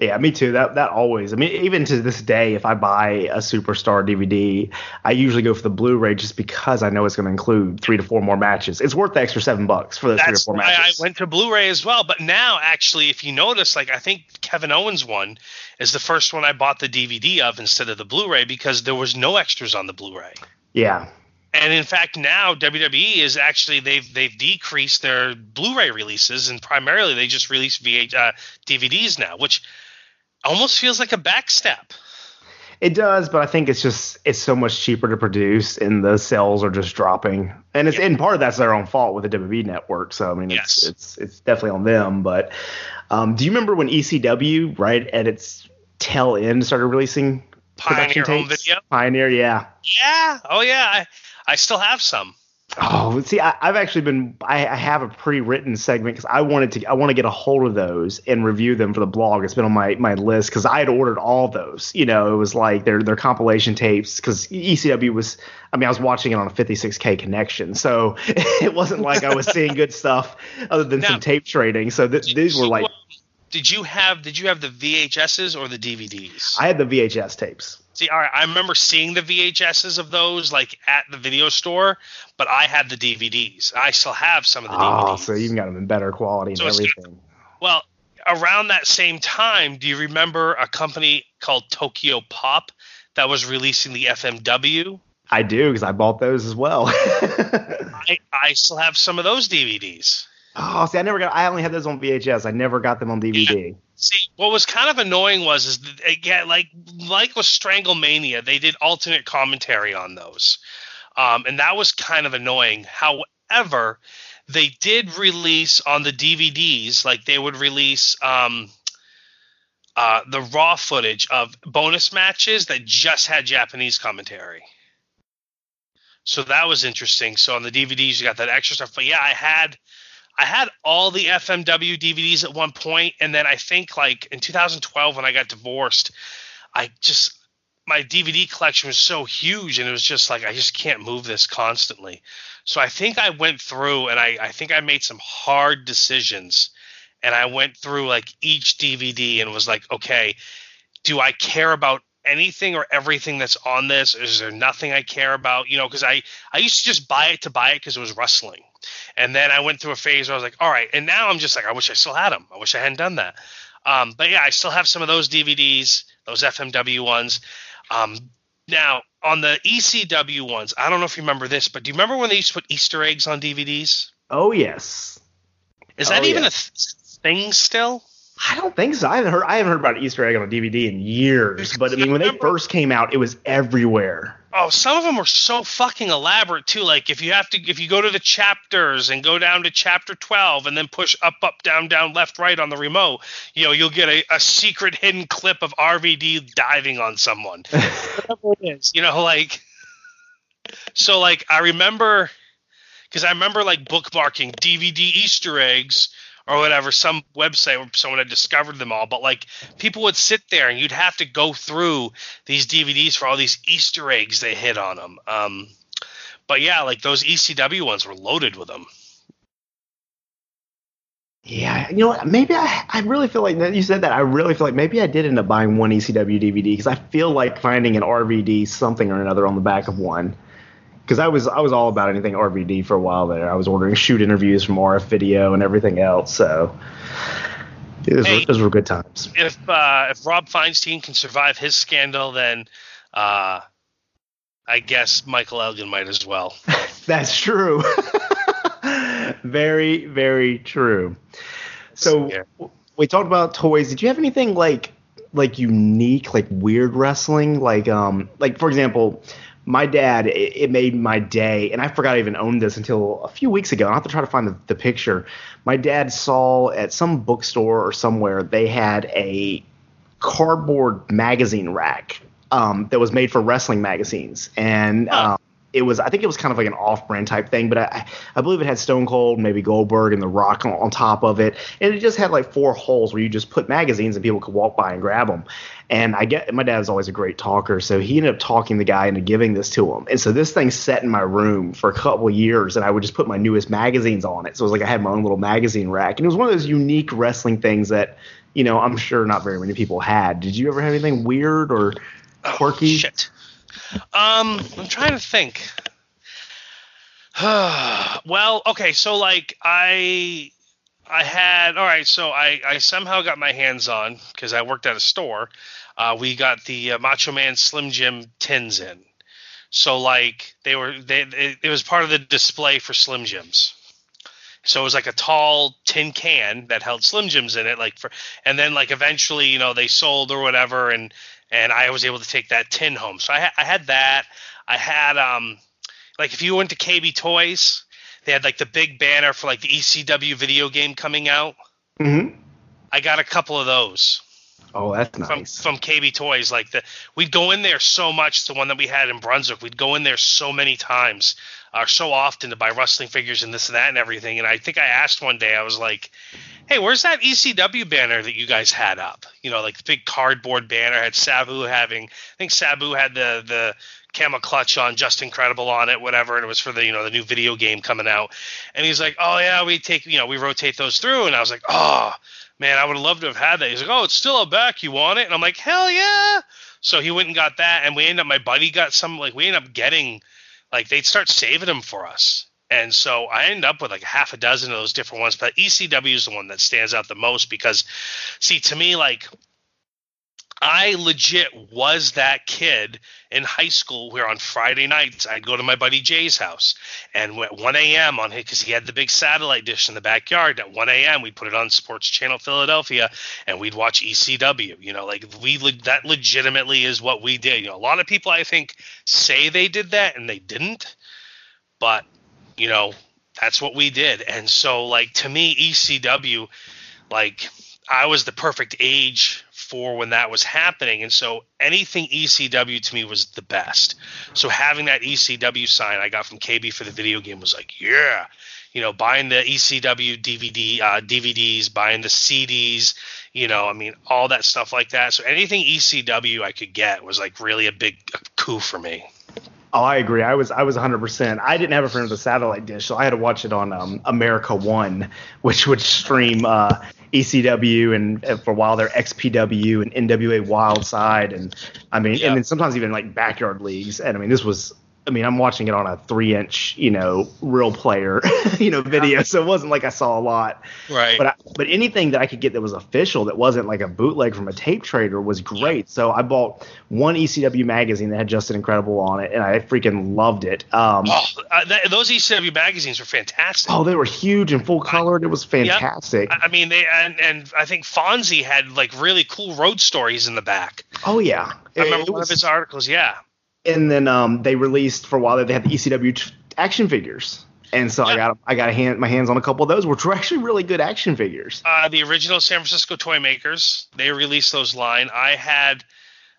Yeah, me too. That that always. I mean, even to this day, if I buy a Superstar DVD, I usually go for the Blu-ray just because I know it's going to include three to four more matches. It's worth the extra seven bucks for the three or four matches. I went to Blu-ray as well, but now actually, if you notice, like I think Kevin Owens one is the first one I bought the DVD of instead of the Blu-ray because there was no extras on the Blu-ray. Yeah, and in fact now WWE is actually they've they've decreased their Blu-ray releases and primarily they just release VH uh, DVDs now, which almost feels like a backstep. It does, but I think it's just it's so much cheaper to produce, and the sales are just dropping. And it's yeah. in part of that's their own fault with the WWE network. So I mean, it's yes. it's it's definitely on them. But um, do you remember when ECW right at its tail end started releasing Pioneer home video? Pioneer, yeah. Yeah. Oh yeah. I, I still have some. Oh, see, I, have actually been. I, I, have a pre-written segment because I wanted to. I want to get a hold of those and review them for the blog. It's been on my my list because I had ordered all those. You know, it was like their their compilation tapes because ECW was. I mean, I was watching it on a 56k connection, so it wasn't like I was seeing good stuff other than now, some tape trading. So th- these were like. Did you have Did you have the VHSs or the DVDs? I had the VHS tapes. See, all right, I remember seeing the VHSs of those like at the video store, but I had the DVDs. I still have some of the ah, DVDs. Oh, so you even got them in better quality so and everything. well, around that same time, do you remember a company called Tokyo Pop that was releasing the FMW? I do because I bought those as well. I, I still have some of those DVDs. Oh, see, I never got. I only had those on VHS. I never got them on DVD. Yeah. See, what was kind of annoying was is that, again, like like with Stranglemania, they did alternate commentary on those, um, and that was kind of annoying. However, they did release on the DVDs, like they would release um, uh, the raw footage of bonus matches that just had Japanese commentary. So that was interesting. So on the DVDs, you got that extra stuff. But yeah, I had I had all the FMW DVDs at one point, and then I think like in 2012 when I got divorced, I just my DVD collection was so huge, and it was just like I just can't move this constantly. So I think I went through, and I I think I made some hard decisions, and I went through like each DVD and was like, okay, do I care about anything or everything that's on this? Is there nothing I care about? You know, because I I used to just buy it to buy it because it was wrestling, and then I went through a phase where I was like, all right, and now I'm just like, I wish I still had them. I wish I hadn't done that. Um, but yeah, I still have some of those DVDs, those FMW ones. Um, now on the ECW ones, I don't know if you remember this, but do you remember when they used to put Easter eggs on DVDs? Oh yes. Is that Oh, even yeah. a th- thing still? I don't think so. I haven't heard. I haven't heard about an Easter egg on a DVD in years. But I mean, when they first came out, it was everywhere. Oh, some of them were so fucking elaborate too. Like if you have to, if you go to the chapters and go down to chapter twelve and then push up, up, down, down, left, right on the remote, you know, you'll get a, a secret hidden clip of RVD diving on someone. Whatever it is, you know, like. So like I remember, because I remember like bookmarking DVD Easter eggs or whatever, some website where someone had discovered them all. But like people would sit there and you'd have to go through these DVDs for all these Easter eggs they hit on them. Um, but yeah, like those ECW ones were loaded with them. Yeah, you know what? Maybe I, I really feel like you said that. I really feel like maybe I did end up buying one ECW DVD because I feel like finding an RVD something or another on the back of one. Because I was I was all about anything RVD for a while there. I was ordering shoot interviews from RF Video and everything else. So those, Hey. were, those were good times. If uh, if Rob Feinstein can survive his scandal, then uh, I guess Michael Elgin might as well. That's true. very very true. So Yeah. we talked about toys. Did you have anything like like unique, like weird wrestling? Like um like for example, my dad it, it made my day, and I forgot I even owned this until a few weeks ago. I have to try to find the, the picture. My dad saw at some bookstore or somewhere they had a cardboard magazine rack um, that was made for wrestling magazines, and um, it was I think it was kind of like an off-brand type thing, but I, I believe it had Stone Cold, maybe Goldberg, and The Rock on, on top of it, and it just had like four holes where you just put magazines and people could walk by and grab them. And I get my dad's always a great talker, so he ended up talking the guy into giving this to him. And so this thing sat in my room for a couple years, and I would just put my newest magazines on it. So it was like I had my own little magazine rack, and it was one of those unique wrestling things that you know I'm sure not very many people had. Did you ever have anything weird or quirky? Oh, shit. Um, I'm trying to think. well, okay, so like I I had all right, so I I somehow got my hands on because I worked at a store. Uh, we got the uh, Macho Man Slim Jim tins in. So like they were they it, it was part of the display for Slim Jims. So it was like a tall tin can that held Slim Jims in it, like for, and then like eventually, you know, they sold or whatever, and and I was able to take that tin home. So I, ha- I had that. I had um, like if you went to KB Toys, they had like the big banner for like the ECW video game coming out. Mm-hmm. I got a couple of those Oh, that's from nice. from KB Toys. Like the we'd go in there so much. The one that we had in Brunswick, we'd go in there so many times, or so often to buy wrestling figures and this and that and everything. And I think I asked one day, I was like, "Hey, where's that ECW banner that you guys had up? You know, like the big cardboard banner had Sabu having. I think Sabu had the the camel clutch on, Justin Credible on it, whatever. And it was for the you know the new video game coming out. And he's like, "Oh yeah, we take you know we rotate those through." And I was like, "Oh." man, I would have loved to have had that. He's like, oh, it's still out back. You want it? And I'm like, hell yeah. So he went and got that, and we ended up. My buddy got some. Like we ended up getting, like they'd start saving them for us. And so I end up with like half a dozen of those different ones. But ECW is the one that stands out the most because, see, to me, like I legit was that kid in high school where on Friday nights I'd go to my buddy Jay's house and at 1 a.m. on because he had the big satellite dish in the backyard. At 1 a.m. we'd put it on Sports Channel Philadelphia and we'd watch ECW. You know, like we that legitimately is what we did. You know, a lot of people I think say they did that and they didn't, but you know that's what we did. And so like to me ECW, like I was the perfect age for when that was happening. And so anything ECW to me was the best. So having that ECW sign I got from KB for the video game was like, yeah. You know, buying the ECW DVD uh, DVDs, buying the CDs, you know, I mean, all that stuff like that. So anything ECW I could get was like really a big coup for me. Oh, I agree. I was I was 100. percent I didn't have a friend with a satellite dish, so I had to watch it on um, America One, which would stream uh, ECW and, and, for a while there XPW and NWA Wildside, and I mean, and then sometimes even like backyard leagues. And I mean, this was I mean, I'm watching it on a three inch, you know, RealPlayer, you know, video. So it wasn't like I saw a lot. Right. But I, but anything that I could get that was official that wasn't like a bootleg from a tape trader was great. So I bought one ECW magazine that had Justin Credible on it, and I freaking loved it. Um, oh, uh, that, those ECW magazines were fantastic. Oh, they were huge and full colored. It was fantastic. Yep. I mean, they and, and I think Fonzie had like really cool road stories in the back. Oh yeah. I remember it one was, of his articles. Yeah and then um, they released for a while they had the ECW t- action figures. And so yeah. I got I got a hand, my hands on a couple of those, which were actually really good action figures. Uh, the original San Francisco Toy Makers, they released those line. I had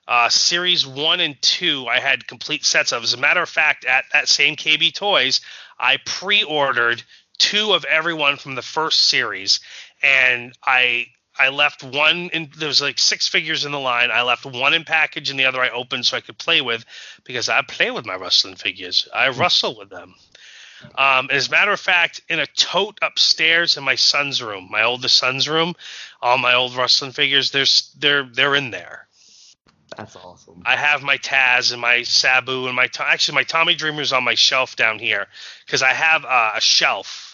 uh, series one and two. I had complete sets of. As a matter of fact, at that same KB Toys, I pre-ordered two of everyone from the first series, and I I left one in there was like six figures in the line. I left one in package and the other I opened so I could play with because I play with my wrestling figures. I hmm. wrestle with them. Um, as a matter of fact, in a tote upstairs in my son's room, my oldest son's room, all my old wrestling figures, there's they're they're in there. That's awesome. I have my Taz and my Sabu and my actually my Tommy Dreamer's on my shelf down here because I have uh, a shelf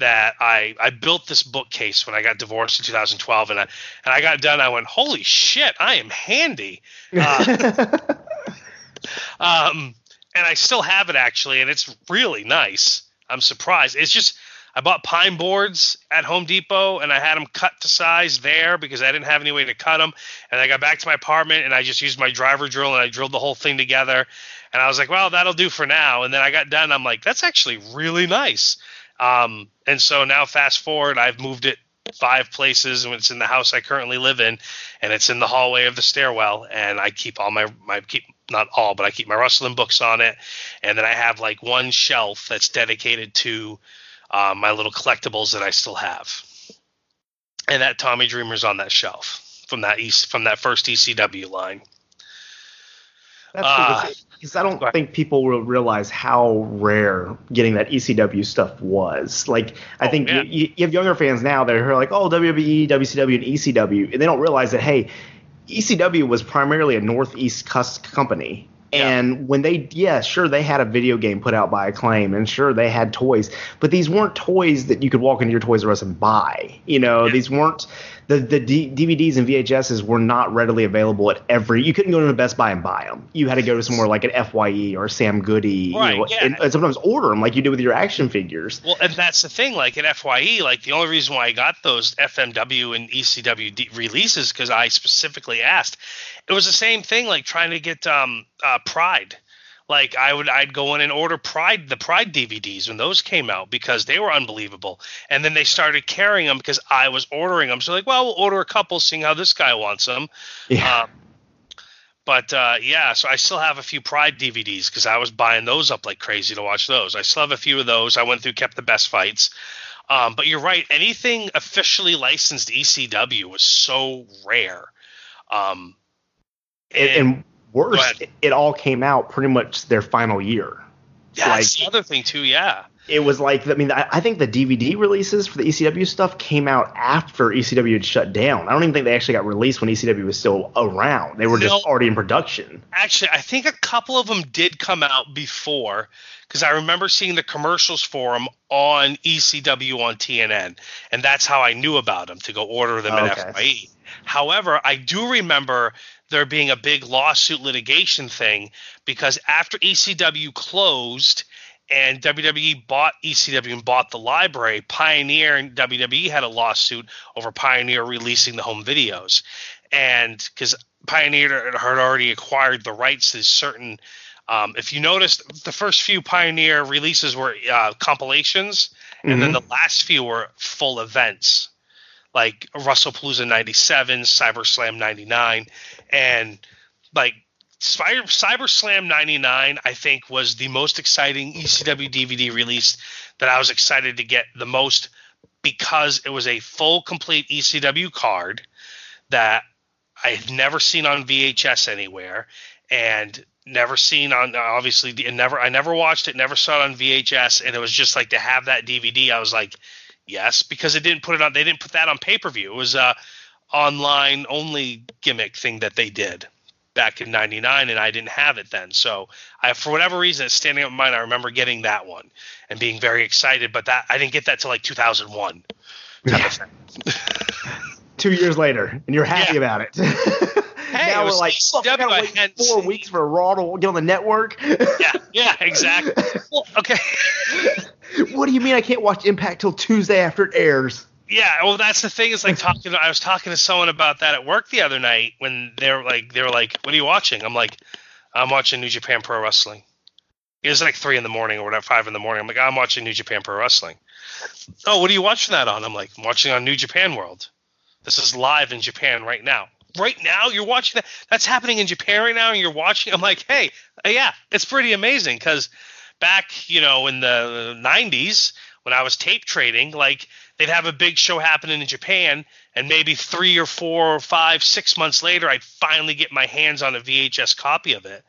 that I I built this bookcase when I got divorced in 2012, and I and I got done. I went, holy shit, I am handy. Uh, um, and I still have it actually, and it's really nice. I'm surprised. It's just I bought pine boards at Home Depot, and I had them cut to size there because I didn't have any way to cut them. And I got back to my apartment, and I just used my driver drill, and I drilled the whole thing together. And I was like, well, that'll do for now. And then I got done. I'm like, that's actually really nice. Um, and so now, fast forward, I've moved it five places, and it's in the house I currently live in, and it's in the hallway of the stairwell. And I keep all my my keep not all, but I keep my wrestling books on it, and then I have like one shelf that's dedicated to uh, my little collectibles that I still have, and that Tommy Dreamer's on that shelf from that east from that first ECW line. That's uh, because I don't think people will realize how rare getting that ECW stuff was. Like, I oh, think you, you, have younger fans now that are like, oh, WWE, WCW, and ECW, and they don't realize that, hey, ECW was primarily a Northeast company. And yeah. when they, yeah, sure, they had a video game put out by Acclaim, and sure, they had toys, but these weren't toys that you could walk into your Toys R Us and buy. You know, yeah. these weren't the the D- DVDs and VHSs were not readily available at every. You couldn't go to a Best Buy and buy them. You had to go to somewhere like an Fye or Sam Goody, right, you know, yeah. and, and, sometimes order them like you do with your action figures. Well, and that's the thing. Like at Fye, like the only reason why I got those FMW and ECW D- releases because I specifically asked. It was the same thing, like trying to get um, uh, Pride like I would I'd go in and order Pride the Pride DVDs when those came out because they were unbelievable. And then they started carrying them because I was ordering them. So like, well, we'll order a couple, seeing how this guy wants them. Yeah. Um, but uh, yeah, so I still have a few Pride DVDs because I was buying those up like crazy to watch those. I still have a few of those. I went through, kept the best fights. Um, but you're right. Anything officially licensed ECW was so rare. Um, and, and worse, it, it, all came out pretty much their final year. Yeah, like, that's the other thing too. Yeah, it was like I mean I, I, think the DVD releases for the ECW stuff came out after ECW had shut down. I don't even think they actually got released when ECW was still around. They were no, just already in production. Actually, I think a couple of them did come out before because I remember seeing the commercials for them on ECW on TNN, and that's how I knew about them to go order them okay. in FYE. However, I do remember there being a big lawsuit litigation thing because after ECW closed and WWE bought ECW and bought the library, Pioneer and WWE had a lawsuit over Pioneer releasing the home videos. And because Pioneer had already acquired the rights to certain. Um, if you notice, the first few Pioneer releases were uh, compilations, and mm-hmm. then the last few were full events like WrestlePalooza 97, Cyber Slam 99, and like Cyber, Cyber Slam 99, I think, was the most exciting ECW DVD release that I was excited to get the most because it was a full, complete ECW card that I had never seen on VHS anywhere. And never seen on obviously never I never watched it, never saw it on VHS, and it was just like to have that DVD. I was like, yes, because it didn't put it on. They didn't put that on pay per view. It was a online only gimmick thing that they did back in 99 and I didn't have it then. So I for whatever reason it's standing up in mind I remember getting that one and being very excited but that I didn't get that till like 2001. Yeah. Two years later and you're happy yeah. about it. Hey, now we're like, I gotta wait four weeks for Raw to get on the network. yeah, yeah, exactly. Well, okay. what do you mean I can't watch Impact till Tuesday after it airs? Yeah, well, that's the thing. Is like talking. I was talking to someone about that at work the other night when they're like, they were like, "What are you watching?" I'm like, "I'm watching New Japan Pro Wrestling." It was like three in the morning or whatever, five in the morning. I'm like, "I'm watching New Japan Pro Wrestling." Oh, what are you watching that on? I'm like, I'm watching on New Japan World. This is live in Japan right now. Right now, you're watching that. That's happening in Japan right now, and you're watching. I'm like, hey, uh, yeah, it's pretty amazing because back, you know, in the 90s when I was tape trading, like they'd have a big show happening in Japan, and maybe three or four or five, six months later, I'd finally get my hands on a VHS copy of it,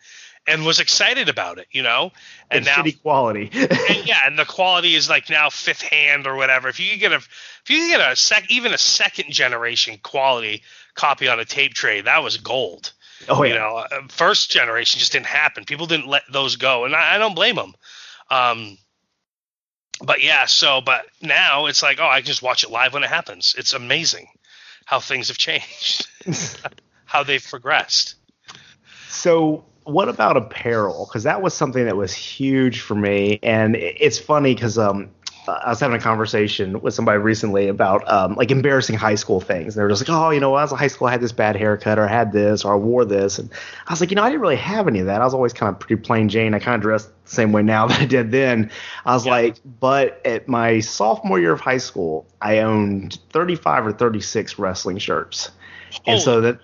and was excited about it, you know. And, and now, quality. and yeah, and the quality is like now fifth hand or whatever. If you get a, if you get a sec, even a second generation quality copy on a tape trade, that was gold. Oh yeah. You know, uh, first generation just didn't happen. People didn't let those go, and I, I don't blame them. Um, but yeah, so but now it's like, oh, I can just watch it live when it happens. It's amazing how things have changed, how they've progressed. So, what about apparel? Because that was something that was huge for me, and it's funny because um, I was having a conversation with somebody recently about um, like embarrassing high school things. And they were just like, oh, you know, when I was in high school, I had this bad haircut, or I had this, or I wore this. And I was like, you know, I didn't really have any of that. I was always kind of pretty plain Jane. I kind of dressed the same way now that I did then. I was yeah. like, but at my sophomore year of high school, I owned 35 or 36 wrestling shirts. Holy. And so that,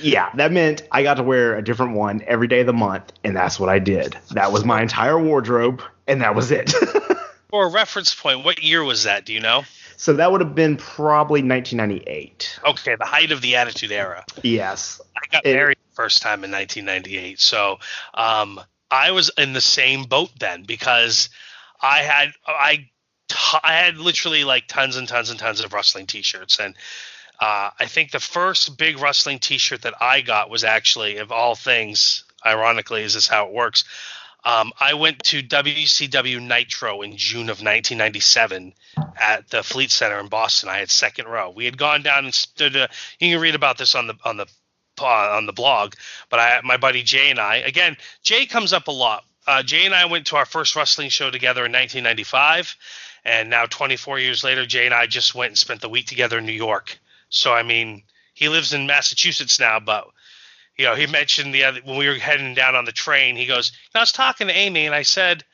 yeah, that meant I got to wear a different one every day of the month. And that's what I did. That was my entire wardrobe, and that was it. For a reference point, what year was that? Do you know? So that would have been probably 1998. Okay, the height of the Attitude Era. Yes. I got it, married first time in 1998, so um, I was in the same boat then because I had I I had literally like tons and tons and tons of wrestling T-shirts, and uh, I think the first big wrestling T-shirt that I got was actually, of all things, ironically, is this how it works? Um, I went to WCW Nitro in June of 1997 at the Fleet Center in Boston. I had second row. We had gone down and stood. Uh, you can read about this on the on the uh, on the blog. But I, my buddy Jay and I, again, Jay comes up a lot. Uh, Jay and I went to our first wrestling show together in 1995, and now 24 years later, Jay and I just went and spent the week together in New York. So I mean, he lives in Massachusetts now, but you know, he mentioned the other when we were heading down on the train. He goes, I was talking to Amy, and I said,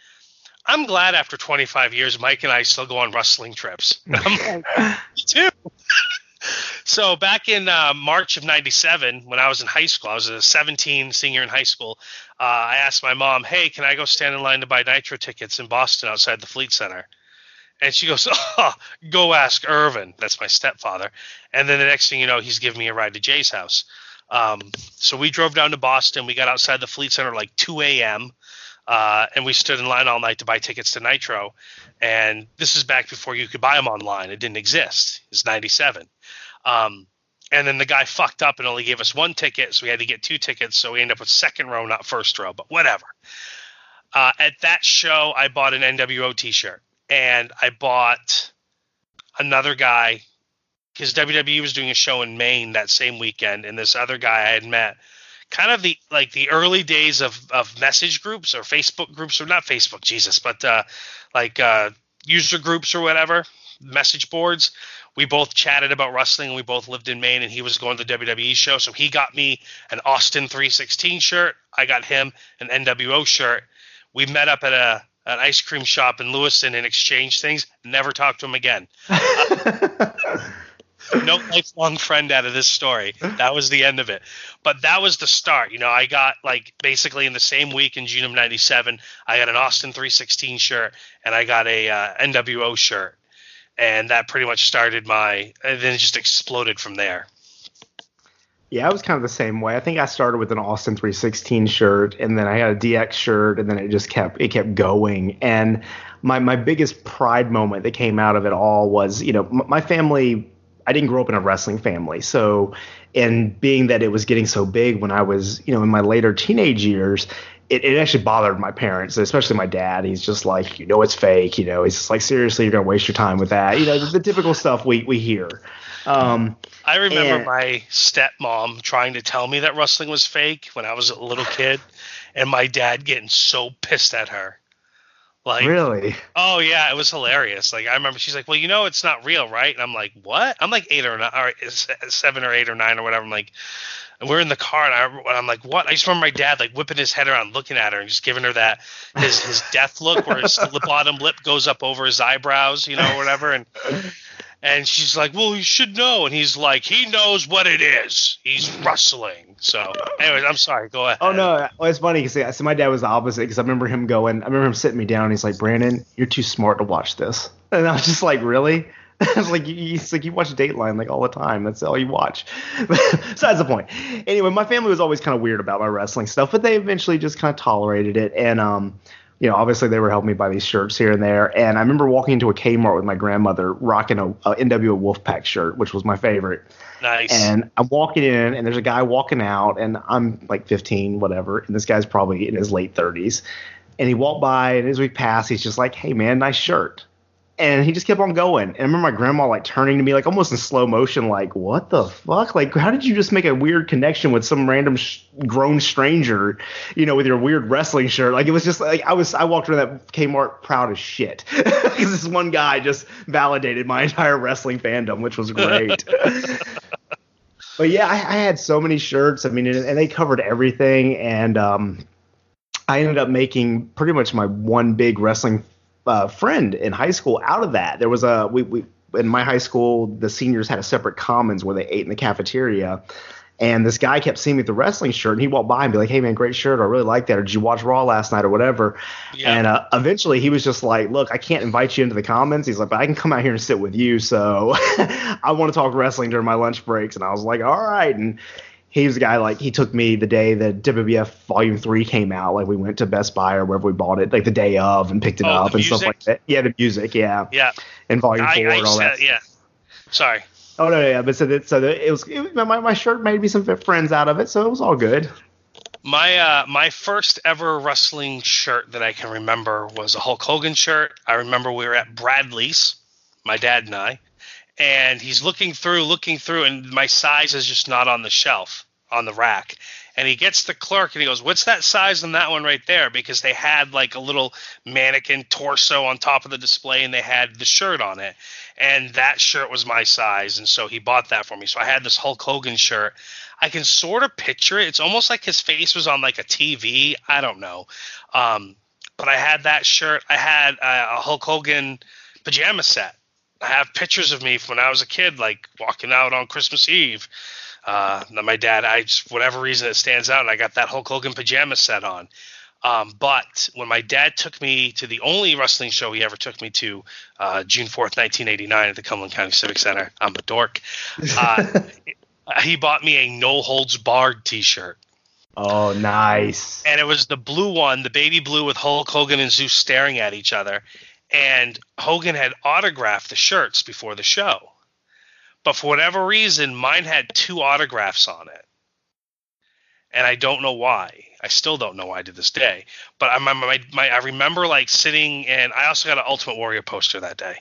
I'm glad after 25 years, Mike and I still go on wrestling trips. I'm like, me too. so back in uh, March of '97, when I was in high school, I was a 17 senior in high school. Uh, I asked my mom, "Hey, can I go stand in line to buy Nitro tickets in Boston outside the Fleet Center?" And she goes, "Oh, go ask Irvin." That's my stepfather. And then the next thing you know, he's giving me a ride to Jay's house. Um, so we drove down to Boston. We got outside the Fleet Center like 2 a.m. Uh, and we stood in line all night to buy tickets to Nitro. And this is back before you could buy them online. It didn't exist. It's 97. Um, and then the guy fucked up and only gave us one ticket, so we had to get two tickets. So we ended up with second row, not first row, but whatever. Uh, at that show, I bought an NWO T-shirt, and I bought another guy because WWE was doing a show in Maine that same weekend, and this other guy I had met, kind of the like the early days of of message groups or Facebook groups or not Facebook, Jesus, but uh, like uh, user groups or whatever, message boards. We both chatted about wrestling, and we both lived in Maine, and he was going to the WWE show, so he got me an Austin 316 shirt. I got him an NWO shirt. We met up at a an ice cream shop in Lewiston and exchanged things. Never talked to him again. no lifelong friend out of this story. That was the end of it. But that was the start. You know, I got like basically in the same week in June of '97, I got an Austin 316 shirt and I got a uh, NWO shirt, and that pretty much started my. And then it just exploded from there. Yeah, I was kind of the same way. I think I started with an Austin 316 shirt, and then I had a DX shirt, and then it just kept it kept going. And my my biggest pride moment that came out of it all was, you know, my family. I didn't grow up in a wrestling family, so and being that it was getting so big when I was, you know, in my later teenage years, it, it actually bothered my parents, especially my dad. He's just like, you know, it's fake. You know, he's just like, seriously, you're gonna waste your time with that. You know, the, the typical stuff we we hear. Um, I remember and- my stepmom trying to tell me that wrestling was fake when I was a little kid, and my dad getting so pissed at her. Like, really? oh yeah, it was hilarious. Like I remember she's like, "Well, you know, it's not real, right?" And I'm like, "What?" I'm like eight or nine, or seven or eight or nine or whatever. I'm like, and we're in the car, and, I, and I'm like, "What?" I just remember my dad like whipping his head around, looking at her, and just giving her that his his death look, where his bottom lip goes up over his eyebrows, you know, whatever, and. And she's like, "Well, you should know." And he's like, "He knows what it is. He's wrestling." So, anyways, I'm sorry. Go ahead. Oh no, well, it's funny because so my dad was the opposite because I remember him going. I remember him sitting me down. He's like, Brandon, you're too smart to watch this, and I was just like, really? I was like, you- he's like, you watch Dateline like all the time. That's all you watch. Besides the point. Anyway, my family was always kind of weird about my wrestling stuff, but they eventually just kind of tolerated it. And um, you know, obviously they were helping me buy these shirts here and there. And I remember walking into a Kmart with my grandmother, rocking a, a NWO Wolfpack shirt, which was my favorite. Nice. And I'm walking in, and there's a guy walking out, and I'm like 15, whatever, and this guy's probably in his late 30s. And he walked by, and as we passed, he's just like, "Hey, man, nice shirt." And he just kept on going. And I remember my grandma like turning to me, like almost in slow motion, like, "What the fuck? Like, how did you just make a weird connection with some random sh- grown stranger, you know, with your weird wrestling shirt?" Like, it was just like I was, I walked around that Kmart proud as shit because this one guy just validated my entire wrestling fandom, which was great. but yeah, I, I had so many shirts. I mean, and, and they covered everything. And um, I ended up making pretty much my one big wrestling uh, friend in high school out of that. There was a we, we in my high school, the seniors had a separate commons where they ate in the cafeteria. And this guy kept seeing me with the wrestling shirt, and he walked by and be like, "Hey man, great shirt! I really like that." Or did you watch Raw last night, or whatever? Yeah. And uh, eventually, he was just like, "Look, I can't invite you into the commons." He's like, "But I can come out here and sit with you." So I want to talk wrestling during my lunch breaks, and I was like, "All right." And he was the guy like he took me the day that WWF Volume Three came out. Like we went to Best Buy or wherever we bought it, like the day of, and picked it Oh, up and stuff like that. Yeah, the music, yeah, yeah. and Volume I, Four I and all that. yeah. Sorry. Oh no, yeah, but so that so that it was it, my my shirt made me some friends out of it, so it was all good. My uh, my first ever wrestling shirt that I can remember was a Hulk Hogan shirt. I remember we were at Bradley's, my dad and I, and he's looking through, looking through, and my size is just not on the shelf on the rack. And he gets the clerk and he goes, "What's that size on that one right there?" Because they had like a little mannequin torso on top of the display, and they had the shirt on it, and that shirt was my size, and so he bought that for me. So I had this Hulk Hogan shirt. I can sort of picture it. It's almost like his face was on like a TV. I don't know. Um, but I had that shirt. I had a, a Hulk Hogan pajama set. I have pictures of me from when I was a kid, like walking out on Christmas Eve. Uh, my dad, I just, whatever reason, it stands out, and I got that Hulk Hogan pajama set on. Um, but when my dad took me to the only wrestling show he ever took me to, uh, June 4th, 1989, at the Cumberland County Civic Center, I'm a dork. Uh, he bought me a no holds barred T-shirt, Oh, nice. and it was the blue one, the baby blue with Hulk Hogan and Zeus staring at each other. And Hogan had autographed the shirts before the show, but for whatever reason, mine had two autographs on it, and I don't know why. I still don't know why to this day. But I my, my, my I remember like sitting, and I also got an Ultimate Warrior poster that day.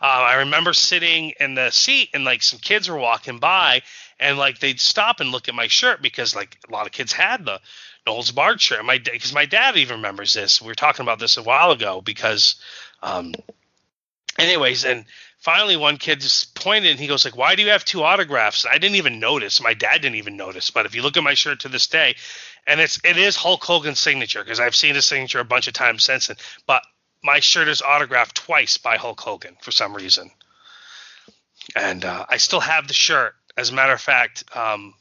Uh, I remember sitting in the seat, and like some kids were walking by, and like they'd stop and look at my shirt because like a lot of kids had the no holds barred shirt. My because my dad even remembers this. We were talking about this a while ago because, um, anyways, and finally one kid just pointed and he goes like, "Why do you have two autographs?" I didn't even notice. My dad didn't even notice. But if you look at my shirt to this day, and it's it is Hulk Hogan's signature because I've seen his signature a bunch of times since then. But my shirt is autographed twice by Hulk Hogan for some reason, and uh, I still have the shirt. As a matter of fact, um,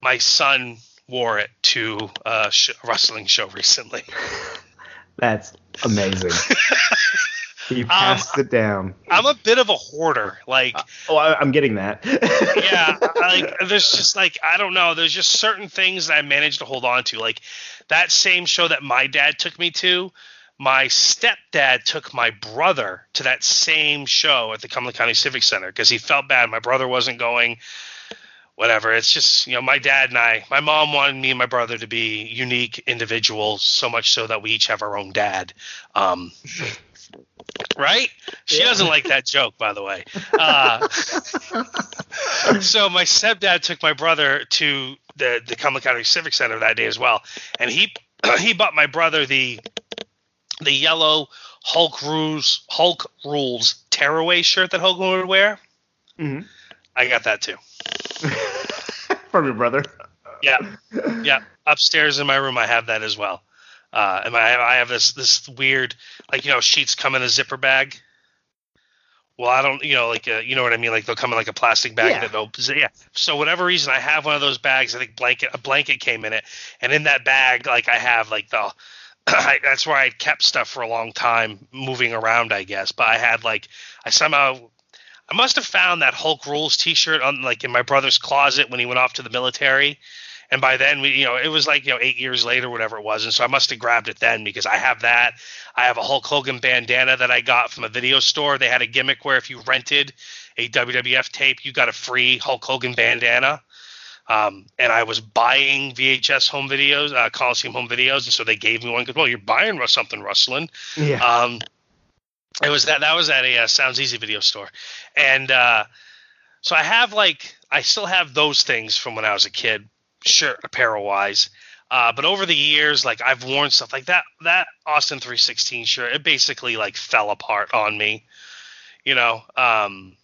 my son wore it to a sh- wrestling show recently. That's amazing. He passed um, it down. I'm a bit of a hoarder. Like, uh, oh, I, am getting that. yeah, like there's just like I don't know. There's just certain things that I managed to hold on to. Like that same show that my dad took me to. My stepdad took my brother to that same show at the Cumberland County Civic Center because he felt bad. My brother wasn't going whatever. It's just you know my dad and I, my mom wanted me and my brother to be unique individuals, so much so that we each have our own dad. Um, right? She yeah. doesn't like that joke, by the way. Uh, so my stepdad took my brother to the the Cumberland County Civic Center that day as well, and he he bought my brother the the yellow Hulk rules Hulk rules tearaway shirt that Hogan would wear. Mm-hmm. I got that too. From your brother. Yeah, yeah. Upstairs in my room, I have that as well. Uh, and I, I have this this weird, like you know, sheets come in a zipper bag. Well, I don't, you know, like a, uh, you know what I mean. Like they'll come in like a plastic bag yeah. that opens. Yeah. So whatever reason, I have one of those bags. I think blanket a blanket came in it, and in that bag, like I have like the. I, that's where I kept stuff for a long time, moving around, I guess. But I had like I somehow I must have found that Hulk Rules T-shirt on like in my brother's closet when he went off to the military, and by then we, you know, it was like you know eight years later, whatever it was, and so I must have grabbed it then because I have that. I have a Hulk Hogan bandana that I got from a video store. They had a gimmick where if you rented a WWF tape, you got a free Hulk Hogan bandana. Um, and I was buying VHS home videos, uh, Coliseum home videos, and so they gave me one. Because well, you're buying something, wrestling. Yeah. Um, it was that that was at a uh, Sounds Easy video store, and uh, so I have like I still have those things from when I was a kid, shirt apparel wise. Uh, but over the years, like I've worn stuff like that that Austin 316 shirt, it basically like fell apart on me. You know, um,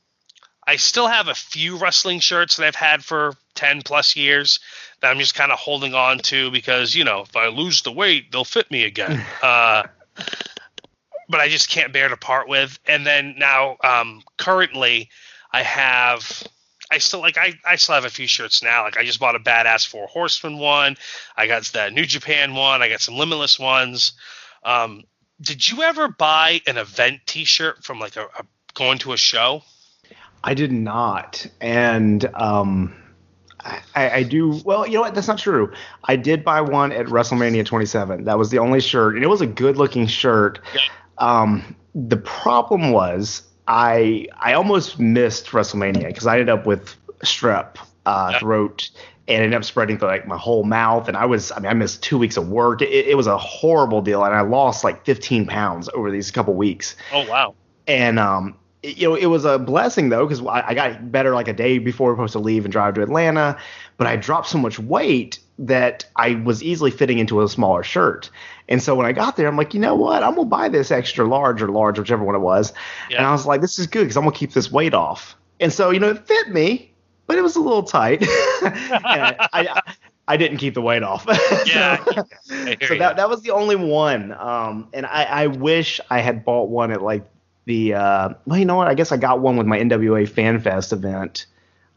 I still have a few wrestling shirts that I've had for 10 plus years that I'm just kind of holding on to because you know if I lose the weight, they'll fit me again. uh, but I just can't bear to part with. And then now, um, currently, I have. I still like I, I still have a few shirts now. Like I just bought a badass Four Horsemen one. I got the New Japan one. I got some Limitless ones. Um, did you ever buy an event T-shirt from like a, a going to a show? I did not, and um, I, I, do. Well, you know what? That's not true. I did buy one at WrestleMania 27. That was the only shirt, and it was a good-looking shirt. Yeah. Um, the problem was I I almost missed WrestleMania because I ended up with strep uh, yeah. throat and ended up spreading to like my whole mouth. And I was I mean I missed two weeks of work. It, it was a horrible deal, and I lost like 15 pounds over these couple weeks. Oh wow! And um, it, you know it was a blessing though because I, I got better like a day before we were supposed to leave and drive to Atlanta, but I dropped so much weight that I was easily fitting into a smaller shirt. And so when I got there, I'm like, you know what? I'm gonna buy this extra large or large, whichever one it was. Yeah. And I was like, this is good because I'm gonna keep this weight off. And so you know, it fit me, but it was a little tight. I, I, I, didn't keep the weight off. yeah. so, so that that was the only one. Um, and I, I wish I had bought one at like the. Uh, well, you know what? I guess I got one with my NWA Fan Fest event.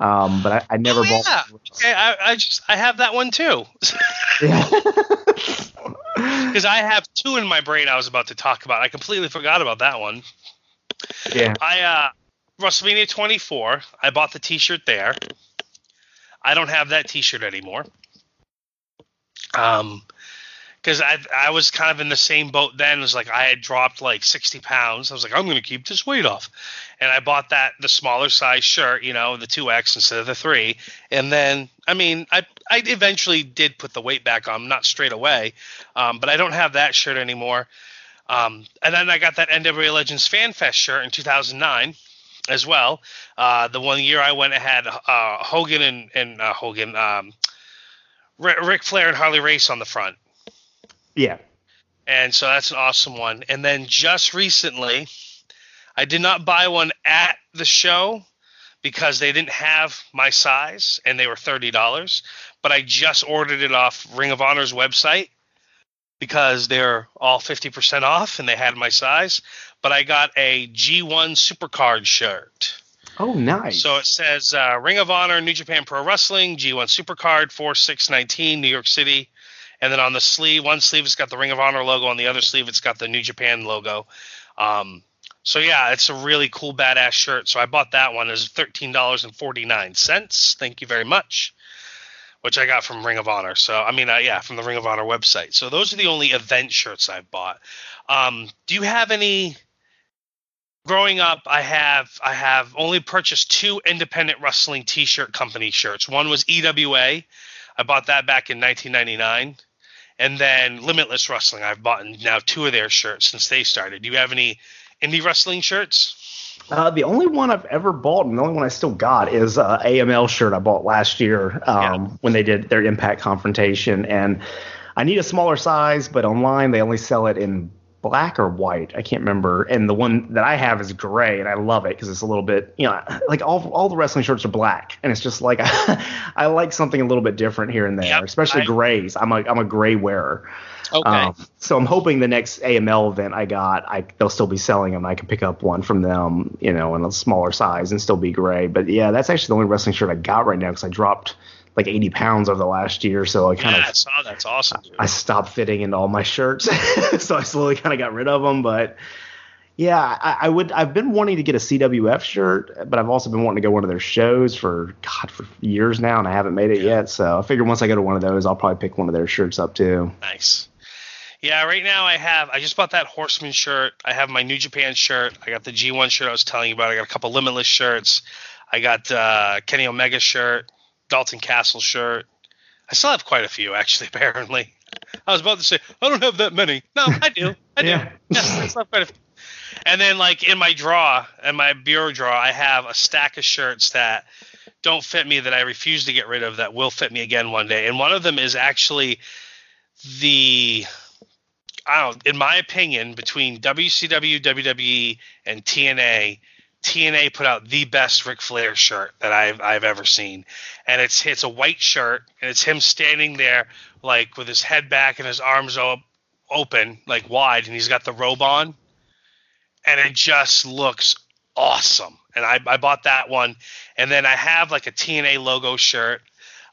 Um, but I, I never oh, bought. Yeah. Okay, I, I just I have that one too. Because I have two in my brain I was about to talk about. I completely forgot about that one. Yeah. I uh WrestleMania 24. I bought the T-shirt there. I don't have that T-shirt anymore. Um, because I I was kind of in the same boat then. It was like I had dropped like 60 pounds. I was like, I'm going to keep this weight off, and I bought that the smaller size shirt, you know, the 2X instead of the three. And then I mean, I I eventually did put the weight back on, not straight away, um, but I don't have that shirt anymore. Um, and then I got that NWA Legends Fan Fest shirt in 2009 as well. Uh, the one year I went ahead, uh, Hogan and, and uh, Hogan, um, Ric Flair and Harley Race on the front. Yeah. And so that's an awesome one. And then just recently, I did not buy one at the show because they didn't have my size and they were $30, but I just ordered it off Ring of Honor's website because they're all 50% off and they had my size. But I got a G1 Supercard shirt. Oh, nice. So it says uh, Ring of Honor, New Japan Pro Wrestling, G1 Supercard, 4619, New York City, and then on the sleeve, one sleeve it's got the Ring of Honor logo. On the other sleeve, it's got the New Japan logo. Um, So yeah, it's a really cool badass shirt. So I bought that one as thirteen dollars and forty nine cents. Thank you very much. Which I got from Ring of Honor. So I mean, uh, yeah, from the Ring of Honor website. So those are the only event shirts I've bought. Um, do you have any? Growing up, I have I have only purchased two independent wrestling T-shirt company shirts. One was EWA. I bought that back in 1999 and then Limitless Wrestling. I've bought now two of their shirts since they started. Do you have any indie wrestling shirts? Uh, the only one I've ever bought, and the only one I still got, is uh, AML shirt I bought last year um, yeah. when they did their Impact confrontation. And I need a smaller size, but online they only sell it in black or white. I can't remember. And the one that I have is gray, and I love it because it's a little bit, you know, like all all the wrestling shirts are black, and it's just like I, like something a little bit different here and there, yep, especially I, grays. I'm a I'm a gray wearer. Okay. Um, so I'm hoping the next AML event I got, I they'll still be selling them. I can pick up one from them, you know, in a smaller size and still be gray. But yeah, that's actually the only wrestling shirt I got right now because I dropped like 80 pounds over the last year. So I kind yeah, of I saw that's awesome. Dude. I stopped fitting into all my shirts, so I slowly kind of got rid of them. But yeah, I, I, would. I've been wanting to get a CWF shirt, but I've also been wanting to go one of their shows for God for years now, and I haven't made it yeah. yet. So I figure once I go to one of those, I'll probably pick one of their shirts up too. Nice. Yeah, right now I have. I just bought that Horseman shirt. I have my New Japan shirt. I got the G1 shirt I was telling you about. I got a couple Limitless shirts. I got uh, Kenny Omega shirt. Dalton Castle shirt. I still have quite a few, actually, apparently. I was about to say, I don't have that many. No, I do. I do. yeah. Yes, I still have quite a few. And then, like, in my drawer, in my bureau drawer, I have a stack of shirts that don't fit me that I refuse to get rid of that will fit me again one day. And one of them is actually the I don't in my opinion between WCW, WWE, and TNA, TNA put out the best Ric Flair shirt that I've I've ever seen, and it's it's a white shirt and it's him standing there like with his head back and his arms op- open like wide, and he's got the robe on, and it just looks awesome. And I I bought that one, and then I have like a TNA logo shirt.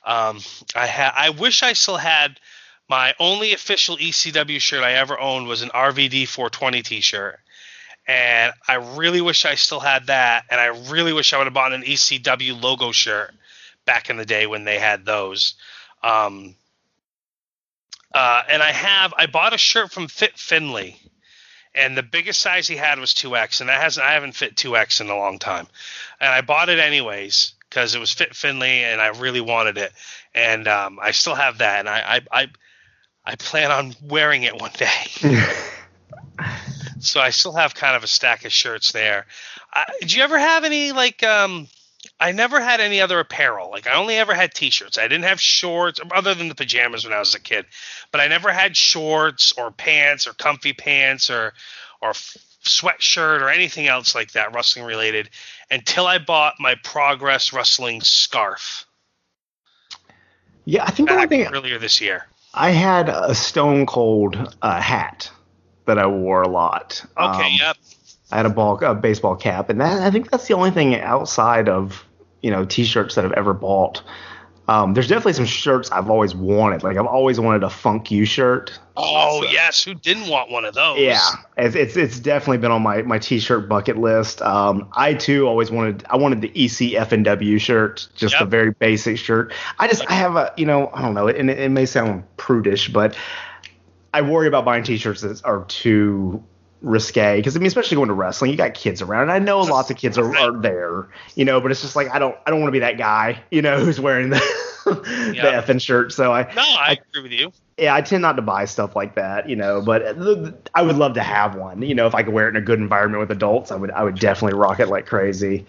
Um, I had I wish I still had my only official ECW shirt I ever owned was an RVD 420 T-shirt and I really wish I still had that, and I really wish I would have bought an ECW logo shirt back in the day when they had those. Um, uh, and I have I bought a shirt from Fit Finlay, and the biggest size he had was 2X, and that hasn't I haven't fit 2X in a long time, and I bought it anyways because it was Fit Finlay, and I really wanted it, and um, I still have that, and I I, I I plan on wearing it one day. so I still have kind of a stack of shirts there. Uh, did you ever have any like? Um, I never had any other apparel. Like I only ever had t-shirts. I didn't have shorts other than the pajamas when I was a kid. But I never had shorts or pants or comfy pants or or sweatshirt or anything else like that wrestling related until I bought my Progress Wrestling scarf. Yeah, I think the thing earlier this year. I had a Stone Cold uh, hat that I wore a lot. Okay, um, yep. I had a ball, a baseball cap, and that I think that's the only thing outside of you know t-shirts that I've ever bought. Um, there's definitely some shirts I've always wanted. Like I've always wanted a Funk You shirt. Oh so, yes, who didn't want one of those? Yeah, it's, it's, it's definitely been on my my t-shirt bucket list. Um, I too always wanted I wanted the EC FNW shirt, just yep. a very basic shirt. I just I have a you know I don't know, and it, it may sound prudish, but I worry about buying T-shirts that are too risque because I mean, especially going to wrestling, you got kids around, and I know lots of kids are, are there, you know, but it's just like I don't I don't want to be that guy, you know, who's wearing the yep. the effing shirt. So I no, I, I agree with you. Yeah, I tend not to buy stuff like that, you know, but the, I would love to have one. You know, if I could wear it in a good environment with adults, I would I would definitely rock it like crazy.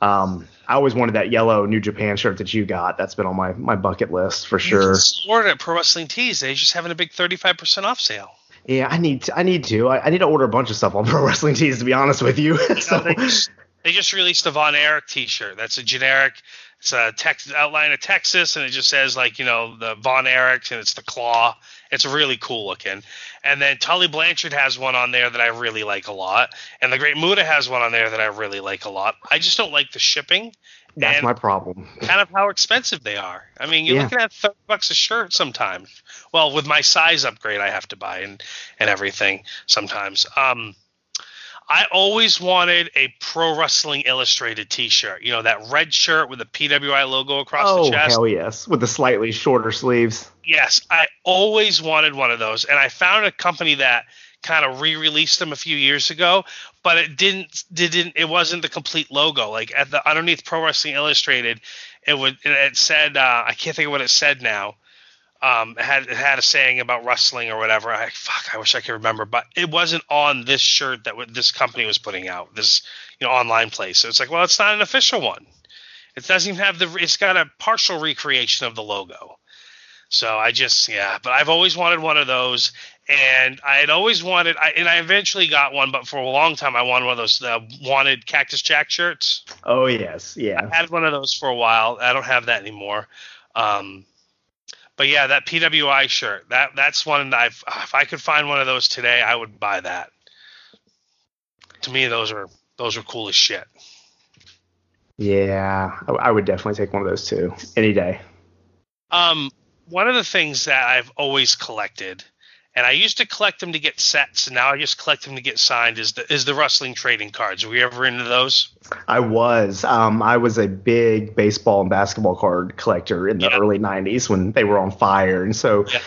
Um, I always wanted that yellow New Japan shirt that you got. That's been on my, my bucket list for sure. Order at Pro Wrestling Tees. They're just having a big 35% off sale. Yeah, I need to, I need to. I, I, need to order a bunch of stuff on Pro Wrestling Tees to be honest with you. so. they, just, they, just, released a Von Erich T-shirt. That's a generic. It's a text outline of Texas, and it just says like you know the Von Erich, and it's the claw. It's really cool looking. And then Tully Blanchard has one on there that I really like a lot, and the Great Muta has one on there that I really like a lot. I just don't like the shipping. That's my problem. kind of how expensive they are. I mean, you're yeah. looking at thirty bucks a shirt sometimes. Well, with my size upgrade, I have to buy and and everything sometimes. Um, I always wanted a Pro Wrestling Illustrated T-shirt. You know that red shirt with the PWI logo across oh, the chest. Oh hell yes, with the slightly shorter sleeves. Yes, I always wanted one of those, and I found a company that kind of re-released them a few years ago, but it didn't didn't it wasn't the complete logo. Like at the underneath Pro Wrestling Illustrated, it would it said uh, I can't think of what it said now. Um, it had had a saying about wrestling or whatever. I fuck, I wish I could remember, but it wasn't on this shirt that w- this company was putting out. This you know online place. So it's like, well, it's not an official one. It doesn't even have the. It's got a partial recreation of the logo. So I just yeah, but I've always wanted one of those, and I had always wanted, I, and I eventually got one, but for a long time I wanted one of those uh, wanted Cactus Jack shirts. Oh yes, yeah. I had one of those for a while. I don't have that anymore. Um, but yeah, that PWI shirt, that that's one that I've, if I could find one of those today, I would buy that. To me, those are those are cool as shit. Yeah, I, I would definitely take one of those too any day. Um, one of the things that I've always collected, and I used to collect them to get sets, and now I just collect them to get signed, is the is the wrestling trading cards. Were you ever into those? I was. Um, I was a big baseball and basketball card collector in the Yeah. early '90s when they were on fire, and so. Yeah.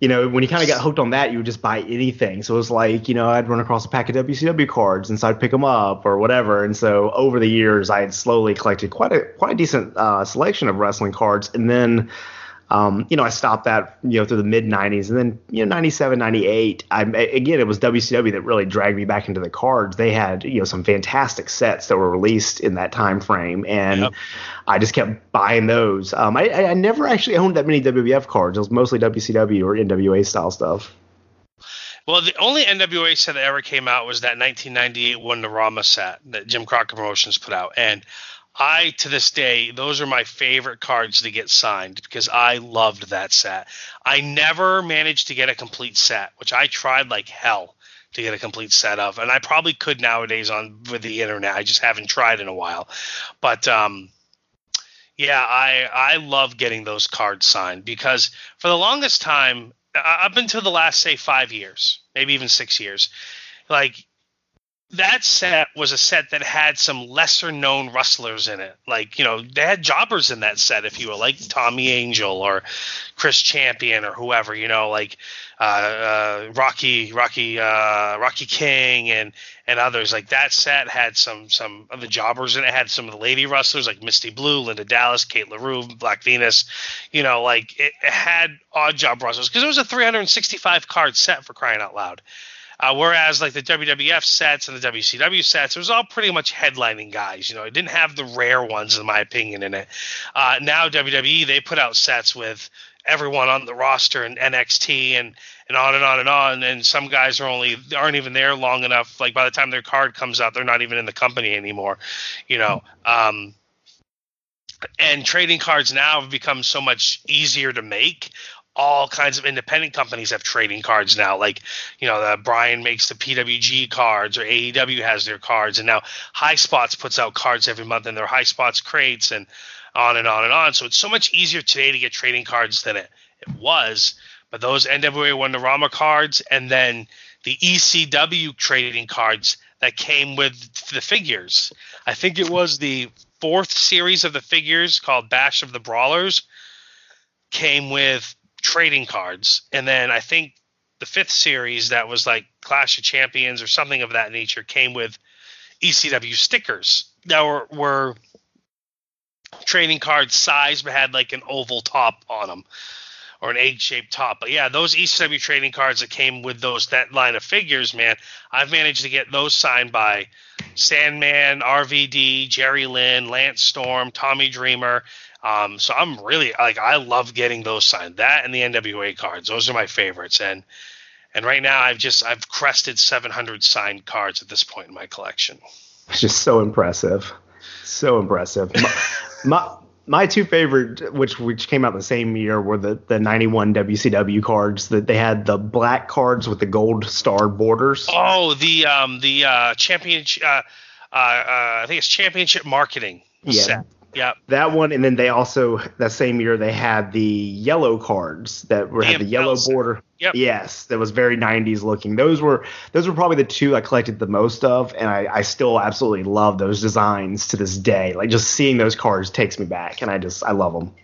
You know, when you kind of got hooked on that, you would just buy anything. So it was like, you know, I'd run across a pack of WCW cards, and so I'd pick them up or whatever. And so over the years, I had slowly collected quite a quite a decent uh, selection of wrestling cards. And then, um, you know, I stopped that, you know, through the mid 90s. And then, you know, 97, 98, I, again, it was WCW that really dragged me back into the cards. They had, you know, some fantastic sets that were released in that time frame. And Yep. I just kept buying those. Um, I, I never actually owned that many WWF cards. It was mostly WCW or NWA style stuff. Well, the only NWA set that ever came out was that 1998 Wonderama set that Jim Crockett Promotions put out, and I to this day those are my favorite cards to get signed because I loved that set. I never managed to get a complete set, which I tried like hell to get a complete set of, and I probably could nowadays on with the internet. I just haven't tried in a while, but um, yeah, I I love getting those cards signed because for the longest time, up until the last say five years, maybe even six years, like that set was a set that had some lesser known wrestlers in it. Like, you know, they had jobbers in that set, if you will, like Tommy Angel or Chris Champion or whoever, you know, like uh, uh, Rocky, Rocky, uh, Rocky King and and others. Like that set had some some of the jobbers in it. Had some of the lady wrestlers like Misty Blue, Linda Dallas, Kate LaRue, Black Venus. You know, like it, it had odd job wrestlers because it was a 365 card set for crying out loud. Uh, whereas like the WWF sets and the WCW sets, it was all pretty much headlining guys. You know, it didn't have the rare ones, in my opinion, in it. Uh, now WWE they put out sets with everyone on the roster and NXT and and on and on and on. And some guys are only aren't even there long enough. Like by the time their card comes out, they're not even in the company anymore. You know. Um, and trading cards now have become so much easier to make all kinds of independent companies have trading cards now. Like, you know, the Brian makes the PWG cards or AEW has their cards, and now High Spots puts out cards every month in their High Spots crates and on and on and on. So it's so much easier today to get trading cards than it, it was. But those NWA Wonderama cards and then the ECW trading cards that came with the figures. I think it was the fourth series of the figures called Bash of the Brawlers came with trading cards. And then I think the fifth series that was like Clash of Champions or something of that nature came with ECW stickers that were, were trading card size but had like an oval top on them or an egg-shaped top. But yeah, those ECW trading cards that came with those that line of figures, man, I've managed to get those signed by Sandman, RVD, Jerry Lynn, Lance Storm, Tommy Dreamer. Um, so I'm really like I love getting those signed. That and the NWA cards, those are my favorites. And and right now I've just I've crested 700 signed cards at this point in my collection. It's just so impressive, so impressive. My my, my two favorite, which which came out the same year, were the the '91 WCW cards. That they had the black cards with the gold star borders. Oh, the um the uh championship uh, uh, uh I think it's championship marketing Yeah. set. Yeah. That one, and then they also that same year they had the yellow cards that were had the yellow border. Yep. Yes, that was very '90s looking. Those were those were probably the two I collected the most of, and I, I still absolutely love those designs to this day. Like just seeing those cards takes me back, and I just I love them.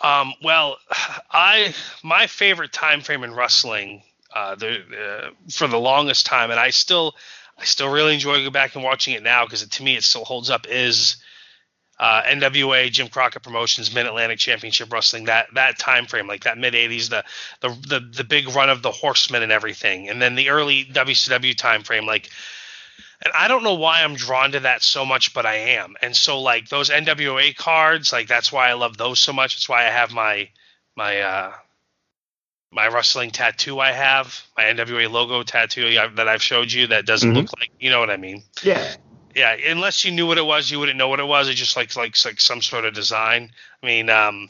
Um, well, I my favorite time frame in wrestling uh, the, uh, for the longest time, and I still I still really enjoy going back and watching it now because to me it still holds up. Is uh, NWA Jim Crockett Promotions Mid Atlantic Championship Wrestling that that time frame like that mid '80s the, the the the big run of the Horsemen and everything, and then the early WCW time frame like. And I don't know why I'm drawn to that so much, but I am. And so like those NWA cards, like that's why I love those so much. That's why I have my my uh my wrestling tattoo I have, my NWA logo tattoo that I've showed you that doesn't Mhm. look like, you know what I mean? Yeah, Yeah, unless you knew what it was, you wouldn't know what it was. It just like like like some sort of design. I mean, um,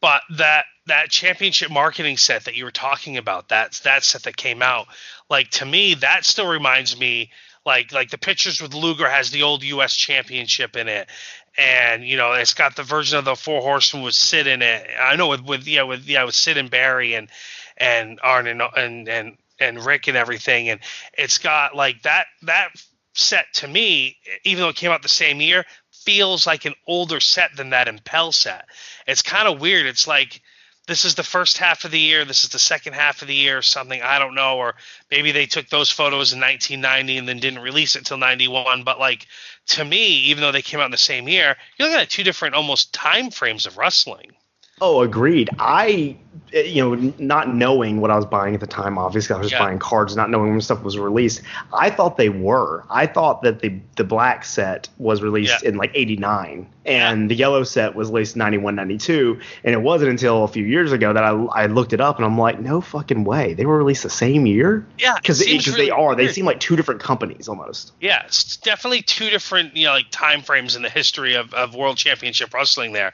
but that that championship marketing set that you were talking about, that that set that came out, like to me, that still reminds me like like the pictures with Luger has the old U.S. Championship in it, and you know it's got the version of the Four Horsemen with Sid in it. I know with with yeah with yeah with Sid and Barry and and Arn and and and and Rick and everything, and it's got like that that set to me, even though it came out the same year, feels like an older set than that Impel set. It's kind of weird. It's like this is the first half of the year, this is the second half of the year, or something. I don't know, or maybe they took those photos in 1990 and then didn't release it until 91. But like to me, even though they came out in the same year, you're looking at two different almost time frames of wrestling. Oh, agreed. I, Uh, you know, not knowing what I was buying at the time, obviously I was Yeah. buying cards, not knowing when stuff was released. I thought they were. I thought that the the black set was released Yeah. in like '89, and the yellow set was released 91, 92. And it wasn't until a few years ago that I, I looked it up, and I'm like, no fucking way, they were released the same year. Yeah, it Because seems they really are. They seem like two different companies almost. Yeah, it's definitely two different, you know, like time frames in the history of, of World Championship Wrestling there.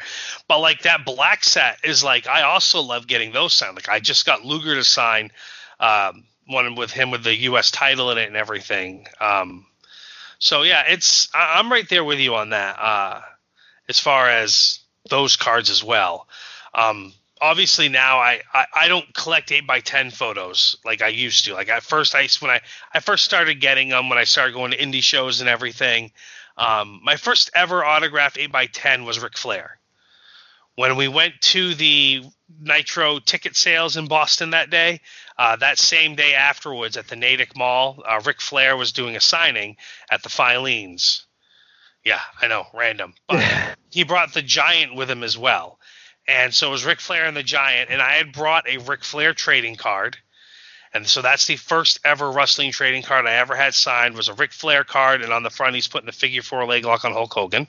But like that black set is like I also love getting those signed. Like I just got Luger to sign um, one with him with the U.S. title in it and everything. Um, so yeah, it's I, I'm right there with you on that. Uh, as far as those cards as well. Um, obviously now I, I, I don't collect eight by ten photos like I used to. Like at first I when I I first started getting them when I started going to indie shows and everything. Um, my first ever autograph eight by ten was Ric Flair. When we went to the Nitro ticket sales in Boston that day, uh, that same day afterwards at the Natick Mall, uh, Ric Flair was doing a signing at the Filene's. Yeah, I know, random. But he brought the Giant with him as well. And so it was Ric Flair and the Giant, and I had brought a Ric Flair trading card. And so that's the first ever wrestling trading card I ever had signed was a Ric Flair card, and on the front he's putting the figure four leg lock on Hulk Hogan.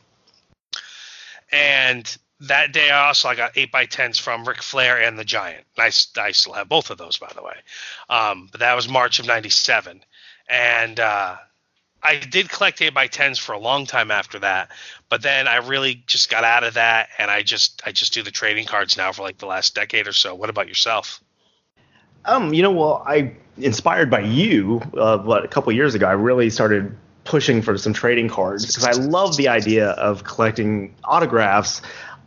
And that day I also I got eight by tens from Ric Flair and the Giant. I, I still have both of those by the way. Um, but that was March of '97, and uh, I did collect eight by tens for a long time after that. But then I really just got out of that, and I just I just do the trading cards now for like the last decade or so. What about yourself? Um, you know, well, I inspired by you, uh, what a couple years ago, I really started pushing for some trading cards because I love the idea of collecting autographs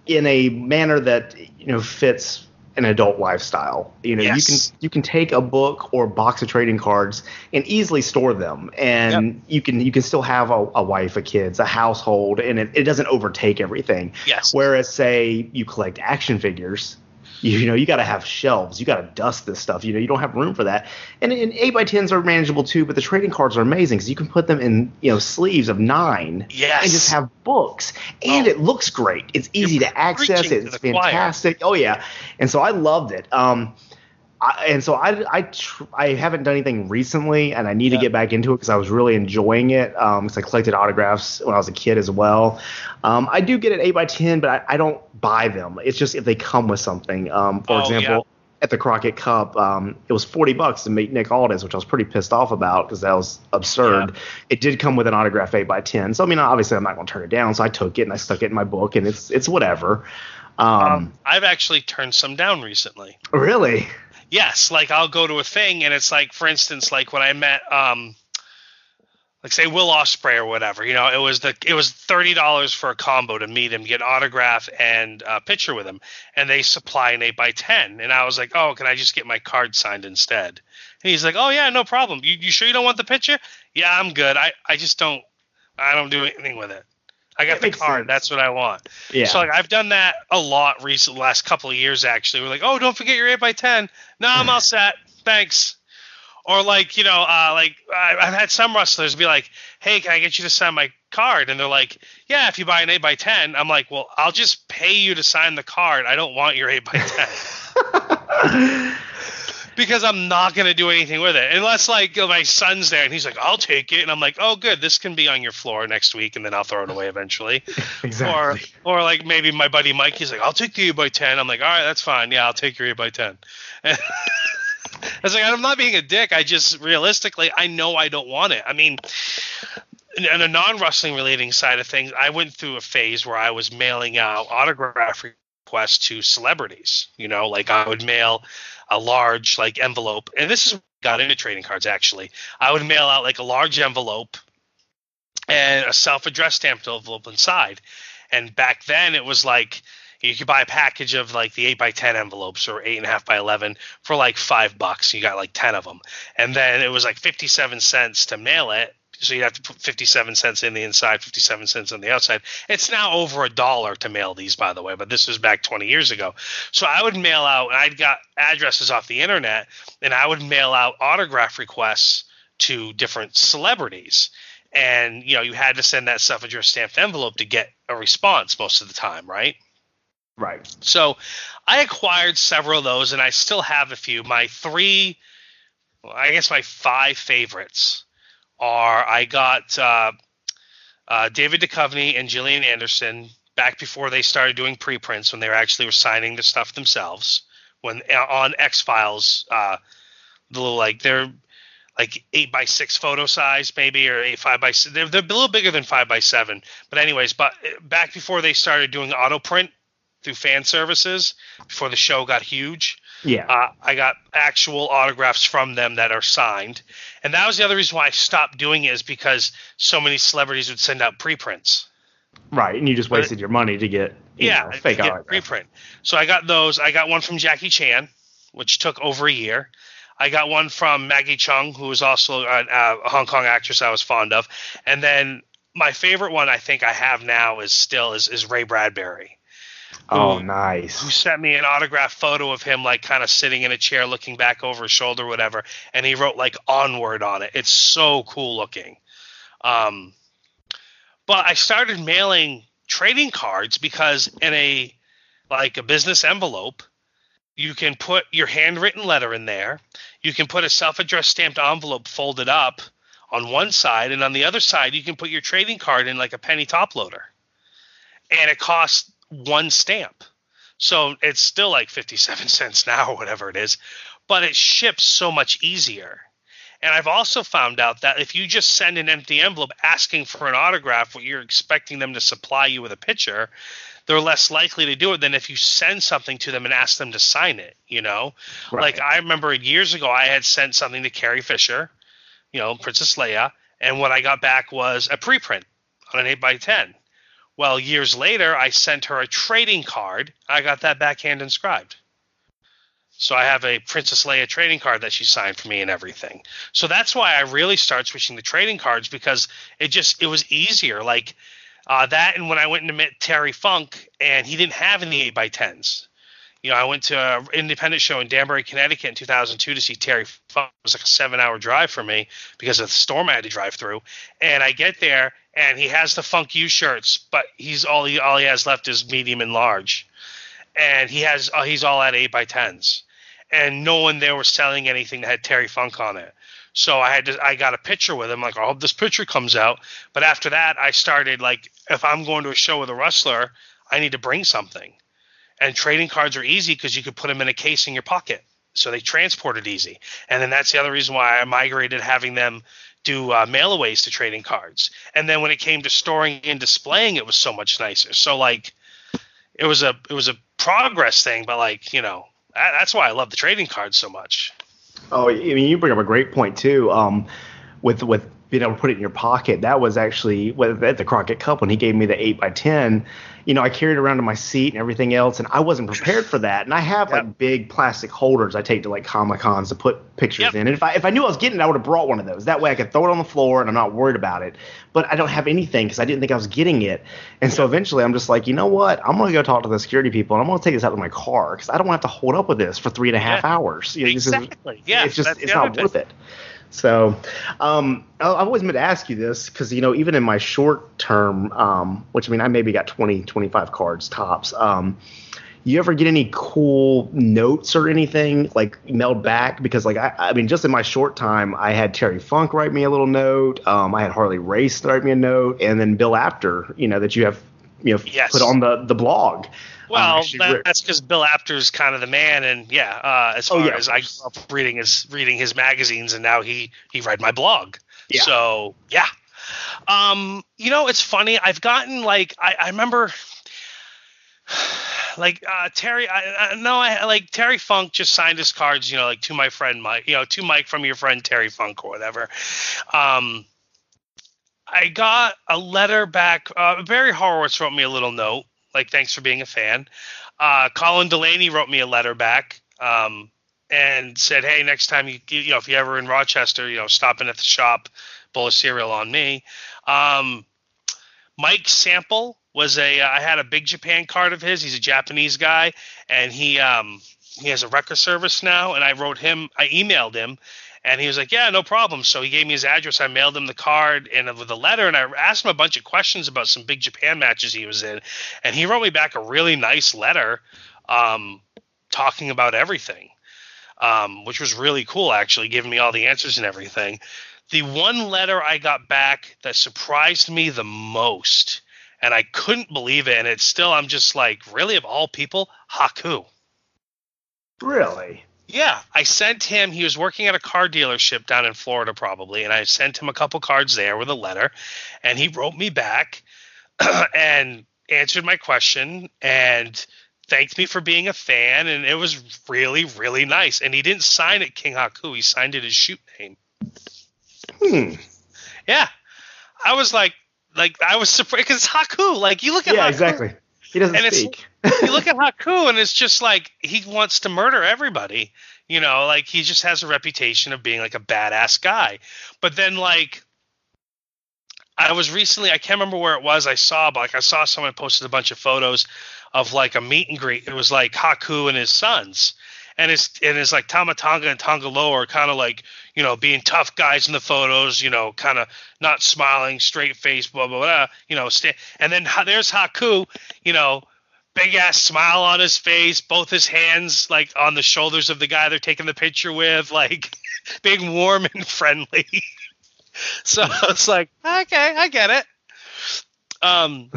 in a manner that you know fits an adult lifestyle. You know, Yes. you can you can take a book or box of trading cards and easily store them, and you can you can still have a, a wife, a kids, a household, and it, it doesn't overtake everything. Yes. Whereas, say you collect action figures, you, you know you got to have shelves. You got to dust this stuff. You know you don't have room for that. And, and eight by tens are manageable too, but the trading cards are amazing because you can put them in you know sleeves of nine. Yes. And just have books, and Oh. it looks great. It's easy You're to access. to It's the choir. fantastic. Oh yeah, and so I loved it. Um, I, and so I I tr- I haven't done anything recently, and I need Yeah. to get back into it because I was really enjoying it. Um, because I collected autographs when I was a kid as well. Um, I do get an eight by ten, but I, I don't buy them. It's just if they come with something. Um, for Oh, example. At the Crockett Cup, um, it was forty bucks to meet Nick Aldis, which I was pretty pissed off about because that was absurd. It did come with an autograph eight by ten, so I mean, obviously, I'm not going to turn it down. So I took it and I stuck it in my book, and it's it's whatever. Um, Um, I've actually turned some down recently. really, Yes, like I'll go to a thing and it's like, for instance, like when I met, um, like say Will Ospreay or whatever. You know, it was the it was thirty dollars for a combo to meet him, get an autograph and a picture with him, and they supply an eight by ten. And I was like, oh, can I just get my card signed instead? And he's like, oh yeah, no problem. You you sure you don't want the picture? Yeah, I'm good. I I just don't I don't do anything with it. I got That the card. sense. That's what I want. Yeah. So like I've done that a lot recent last couple of years actually. We're like, oh, don't forget your eight by ten. No, I'm all set. Thanks. Or like you know, uh, like I, I've had some wrestlers be like, hey, can I get you to sign my card? And they're like, yeah, if you buy an eight by ten. I'm like, well, I'll just pay you to sign the card. I don't want your eight by ten because I'm not gonna do anything with it unless like my son's there and he's like, I'll take it, and I'm like, oh, good, this can be on your floor next week, and then I'll throw it away eventually. exactly. Or or like maybe my buddy Mike, he's like, I'll take the eight by ten. I'm like, all right, that's fine. Yeah, I'll take your eight by ten. I was like, I'm not being a dick. I just realistically, I know I don't want it. I mean, on a non-wrestling relating side of things, I went through a phase where I was mailing out autograph requests to celebrities. You know, like I would mail a large like envelope, and this is got into trading cards actually. I would mail out like a large envelope and a self-addressed stamped envelope inside. And back then, it was like you could buy a package of like the eight by ten envelopes or eight and a half by eleven for like five bucks. You got like ten of them, and then it was like fifty-seven cents to mail it. So you'd have to put fifty-seven cents in the inside, fifty-seven cents on the outside. It's now over a dollar to mail these, by the way, but this was back twenty years ago. So I would mail out, and I'd got addresses off the internet, and I would mail out autograph requests to different celebrities and you know you had to send that self-addressed stamped envelope to get a response most of the time right right. so i acquired several of those and i still have a few my three well, i guess my five favorites are i got uh, uh, david Duchovny and Gillian Anderson back before they started doing preprints when they were actually were signing the stuff themselves when on X Files uh, the little like they're like eight by six photo size maybe or eight five by they're, they're a little bigger than five by seven but anyways but uh, back before they started doing auto print through fan services before the show got huge Yeah. uh, I got actual autographs from them that are signed, and that was the other reason why I stopped doing it is because so many celebrities would send out preprints. right. And you just wasted your money to get Yeah, know, fake get preprint. So I got those. I got one from Jackie Chan, which took over a year. I got one from Maggie Cheung, who was also a, a Hong Kong actress I was fond of, and then my favorite one I think I have now is still is, is Ray Bradbury. Oh, who- nice. who sent me an autographed photo of him like kind of sitting in a chair looking back over his shoulder whatever and he wrote like onward on it. It's so cool looking. Um but i started mailing trading cards because in a like a business envelope you can put your handwritten letter in there. You can put a self-addressed stamped envelope folded up on one side and on the other side you can put your trading card in like a penny top loader. And it costs one stamp so it's still like 57 cents now or whatever it is, but it ships so much easier. And I've also found out that if you just send an empty envelope asking for an autograph, what you're expecting them to supply you with a picture, they're less likely to do it than if you send something to them and ask them to sign it, you know? Right. Like I remember years ago I had sent something to Carrie Fisher, you know, Princess Leia, and what I got back was a preprint on an 8 by 10 well, years later, I sent her a trading card. I got that backhand inscribed. So I have a Princess Leia trading card that she signed for me and everything. So that's why I really started switching to trading cards because it just it was easier. Like uh, that, and when I went to meet Terry Funk, and he didn't have any eight by tens. You know, I went to an independent show in Danbury, Connecticut in 2002 to see Terry Funk. It was like a seven-hour drive for me because of the storm I had to drive through. And I get there, and he has the Funk U shirts, but he's all he all he has left is medium and large, and he has uh, he's all at eight by tens, and no one there was selling anything that had Terry Funk on it. So I had to I got a picture with him like I hope this picture comes out. But after that, I started like if I'm going to a show with a wrestler, I need to bring something, and trading cards are easy because you could put them in a case in your pocket. So they transport it easy, and then that's the other reason why I migrated having them do uh, mailaways to trading cards. And then when it came to storing and displaying, it was so much nicer. So like, it was a it was a progress thing, but like you know that, that's why I love the trading cards so much. Oh, I mean, you bring up a great point too. Um, with with being able to put it in your pocket. That was actually with at the Crockett Cup when he gave me the eight by ten. You know, I carried around in my seat and everything else, and I wasn't prepared for that. And I have yep. like big plastic holders I take to like comic cons to put pictures yep. in. And if I if I knew I was getting it, I would have brought one of those. That way, I could throw it on the floor and I'm not worried about it. But I don't have anything because I didn't think I was getting it. And so eventually, I'm just like, you know what? I'm gonna go talk to the security people and I'm gonna take this out of my car because I don't want to have to hold up with this for three and a half yeah. hours. You know, exactly. yeah. It's just it's not worth it. So, um, I've always meant to ask you this because, you know, even in my short term, um, which I mean, I maybe got 20, 25 cards tops. Um, you ever get any cool notes or anything like mailed back? Because, like, I, I mean, just in my short time, I had Terry Funk write me a little note. Um, I had Harley Race write me a note, and then Bill Apter, you know, that you have, you know, yes. put on the the blog. Well, um, that, that's because Bill Apter's kind of the man, and yeah, uh, as oh, far oh, yeah, as I grew up reading his reading his magazines, and now he he read my blog. Yeah. So yeah, um, you know, it's funny. I've gotten like I, I remember. Like uh, Terry, I, I no, I like Terry Funk just signed his cards, you know, like to my friend Mike, you know, to Mike from your friend Terry Funk or whatever. Um, I got a letter back. Uh, Barry Horowitz wrote me a little note like thanks for being a fan. Uh, Colin Delaney wrote me a letter back um, and said, hey, next time you you know if you're ever in Rochester, you know, stopping at the shop, bowl of cereal on me. Um, Mike Sample was a I had a big Japan card of his. He's a Japanese guy, and he um, he has a record service now. And I wrote him, I emailed him, and he was like, "Yeah, no problem." So he gave me his address. I mailed him the card and with a letter, and I asked him a bunch of questions about some big Japan matches he was in, and he wrote me back a really nice letter, um, talking about everything, um, which was really cool. Actually, giving me all the answers and everything. The one letter I got back that surprised me the most, and I couldn't believe it, and it's still I'm just like, really, of all people, Haku. Really? Yeah, I sent him. He was working at a car dealership down in Florida, probably, and I sent him a couple cards there with a letter, and he wrote me back and answered my question and thanked me for being a fan, and it was really, really nice. And he didn't sign it King Haku; he signed it his shoot name. Hmm. Yeah, I was like, like I was surprised because Haku. Like you look at yeah, Haku, exactly. He doesn't and speak. You look at Haku, and it's just like he wants to murder everybody. You know, like he just has a reputation of being like a badass guy. But then, like, I was recently, I can't remember where it was. I saw, but like, I saw someone posted a bunch of photos of like a meet and greet. It was like Haku and his sons, and it's and it's like Tama Tonga and Tanga Loa are kind of like you know being tough guys in the photos. You know, kind of not smiling, straight face, blah blah blah. You know, st- and then there's Haku. You know, big ass smile on his face, both his hands like on the shoulders of the guy they're taking the picture with, like being warm and friendly. so it's like, okay, I get it. Um,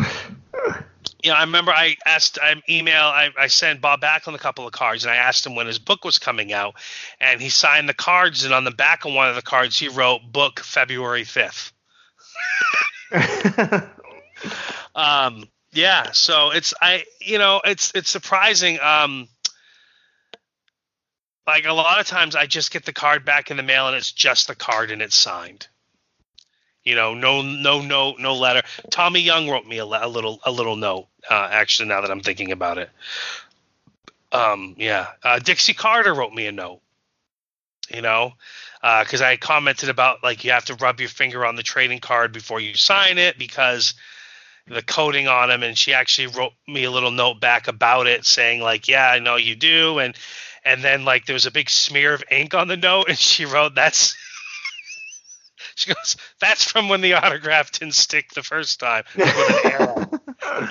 you know, I remember I asked, I email, I, I sent Bob Backlund a couple of cards, and I asked him when his book was coming out, and he signed the cards, and on the back of one of the cards he wrote "Book February 5th. um, yeah, so it's I you know it's it's surprising. Um, like a lot of times, I just get the card back in the mail and it's just the card and it's signed. You know, no no no no letter. Tommy Young wrote me a, a little a little note. Uh, actually, now that I'm thinking about it, um, yeah, uh, Dixie Carter wrote me a note. You know, because uh, I commented about like you have to rub your finger on the trading card before you sign it because the coating on him and she actually wrote me a little note back about it saying like yeah i know you do and and then like there was a big smear of ink on the note and she wrote that's she goes that's from when the autograph didn't stick the first time. With an arrow.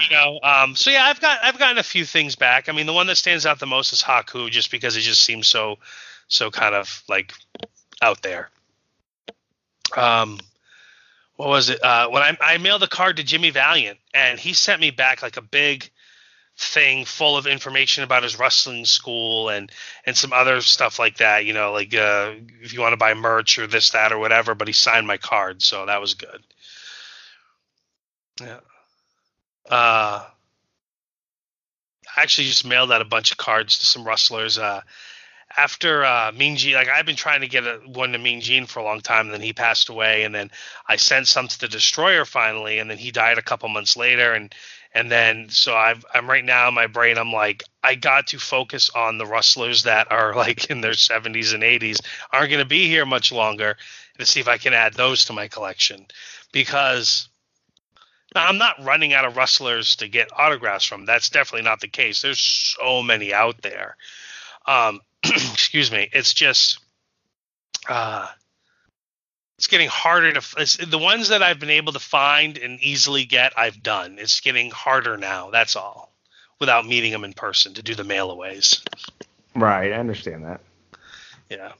You know um so yeah i've got i've gotten a few things back. I mean the one that stands out the most is haku just because it just seems so so kind of like out there. Um what was it? Uh, when I, I mailed the card to Jimmy Valiant, and he sent me back like a big thing full of information about his wrestling school and and some other stuff like that. You know, like uh, if you want to buy merch or this, that, or whatever. But he signed my card, so that was good. Yeah. Uh, I actually just mailed out a bunch of cards to some wrestlers. Uh, after uh, Mean Gene, like I've been trying to get a, one to Mean Gene for a long time, and then he passed away, and then I sent some to the Destroyer finally, and then he died a couple months later, and and then so I've, I'm right now in my brain, I'm like I got to focus on the rustlers that are like in their 70s and 80s, aren't going to be here much longer, to see if I can add those to my collection, because. I'm not running out of rustlers to get autographs from. That's definitely not the case. There's so many out there. Um, excuse me, it's just uh, it's getting harder to the ones that I've been able to find and easily get. I've done. It's getting harder now. That's all. Without meeting them in person to do the mailaways. Right, I understand that. Yeah.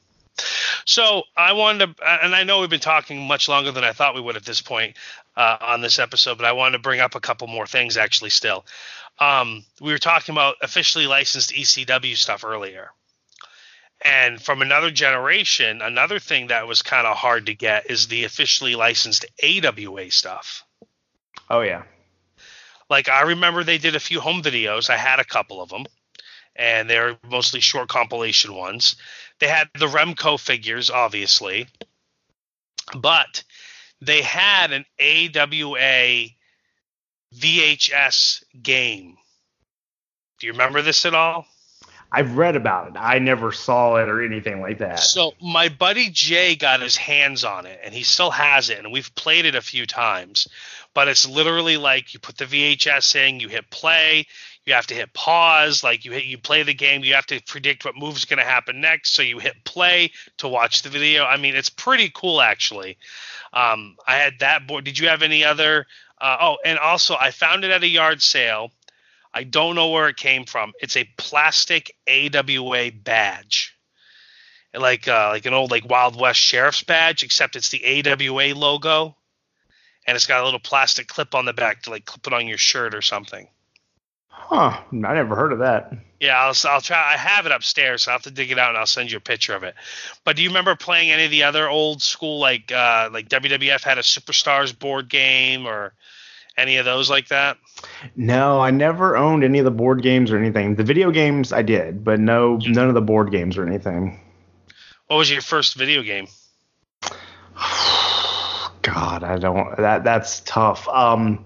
So I wanted to, and I know we've been talking much longer than I thought we would at this point uh, on this episode, but I wanted to bring up a couple more things actually. Still, um, we were talking about officially licensed ECW stuff earlier, and from another generation, another thing that was kind of hard to get is the officially licensed AWA stuff. Oh yeah. Like I remember they did a few home videos. I had a couple of them, and they're mostly short compilation ones. They had the Remco figures, obviously, but they had an AWA VHS game. Do you remember this at all? I've read about it. I never saw it or anything like that. So my buddy Jay got his hands on it, and he still has it, and we've played it a few times. But it's literally like you put the VHS in, you hit play, you have to hit pause, like you hit you play the game, you have to predict what move's going to happen next, so you hit play to watch the video. I mean, it's pretty cool actually. Um, I had that board. Did you have any other? Uh, oh, and also I found it at a yard sale I don't know where it came from. It's a plastic AWA badge, like uh, like an old like Wild West sheriff's badge, except it's the AWA logo, and it's got a little plastic clip on the back to like clip it on your shirt or something. Huh? I never heard of that. Yeah, I'll, I'll try. I have it upstairs. So I'll have to dig it out and I'll send you a picture of it. But do you remember playing any of the other old school like uh, like WWF had a Superstars board game or any of those like that? No, I never owned any of the board games or anything. The video games I did, but no, none of the board games or anything. What was your first video game? God, I don't. That that's tough. Um,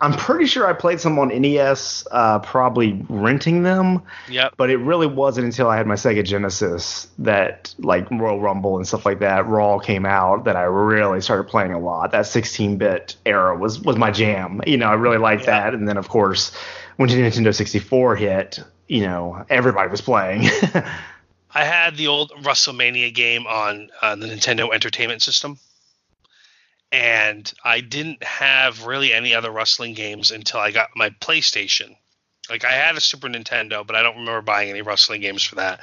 I'm pretty sure I played some on NES, uh, probably renting them. Yep. But it really wasn't until I had my Sega Genesis that like Royal Rumble and stuff like that, Raw came out that I really started playing a lot. That 16-bit era was was my jam. You know, I really liked that. And then of course, when Nintendo 64 hit, you know, everybody was playing. I had the old WrestleMania game on uh, the Nintendo Entertainment System and I didn't have really any other wrestling games until I got my PlayStation. Like I had a Super Nintendo, but I don't remember buying any wrestling games for that.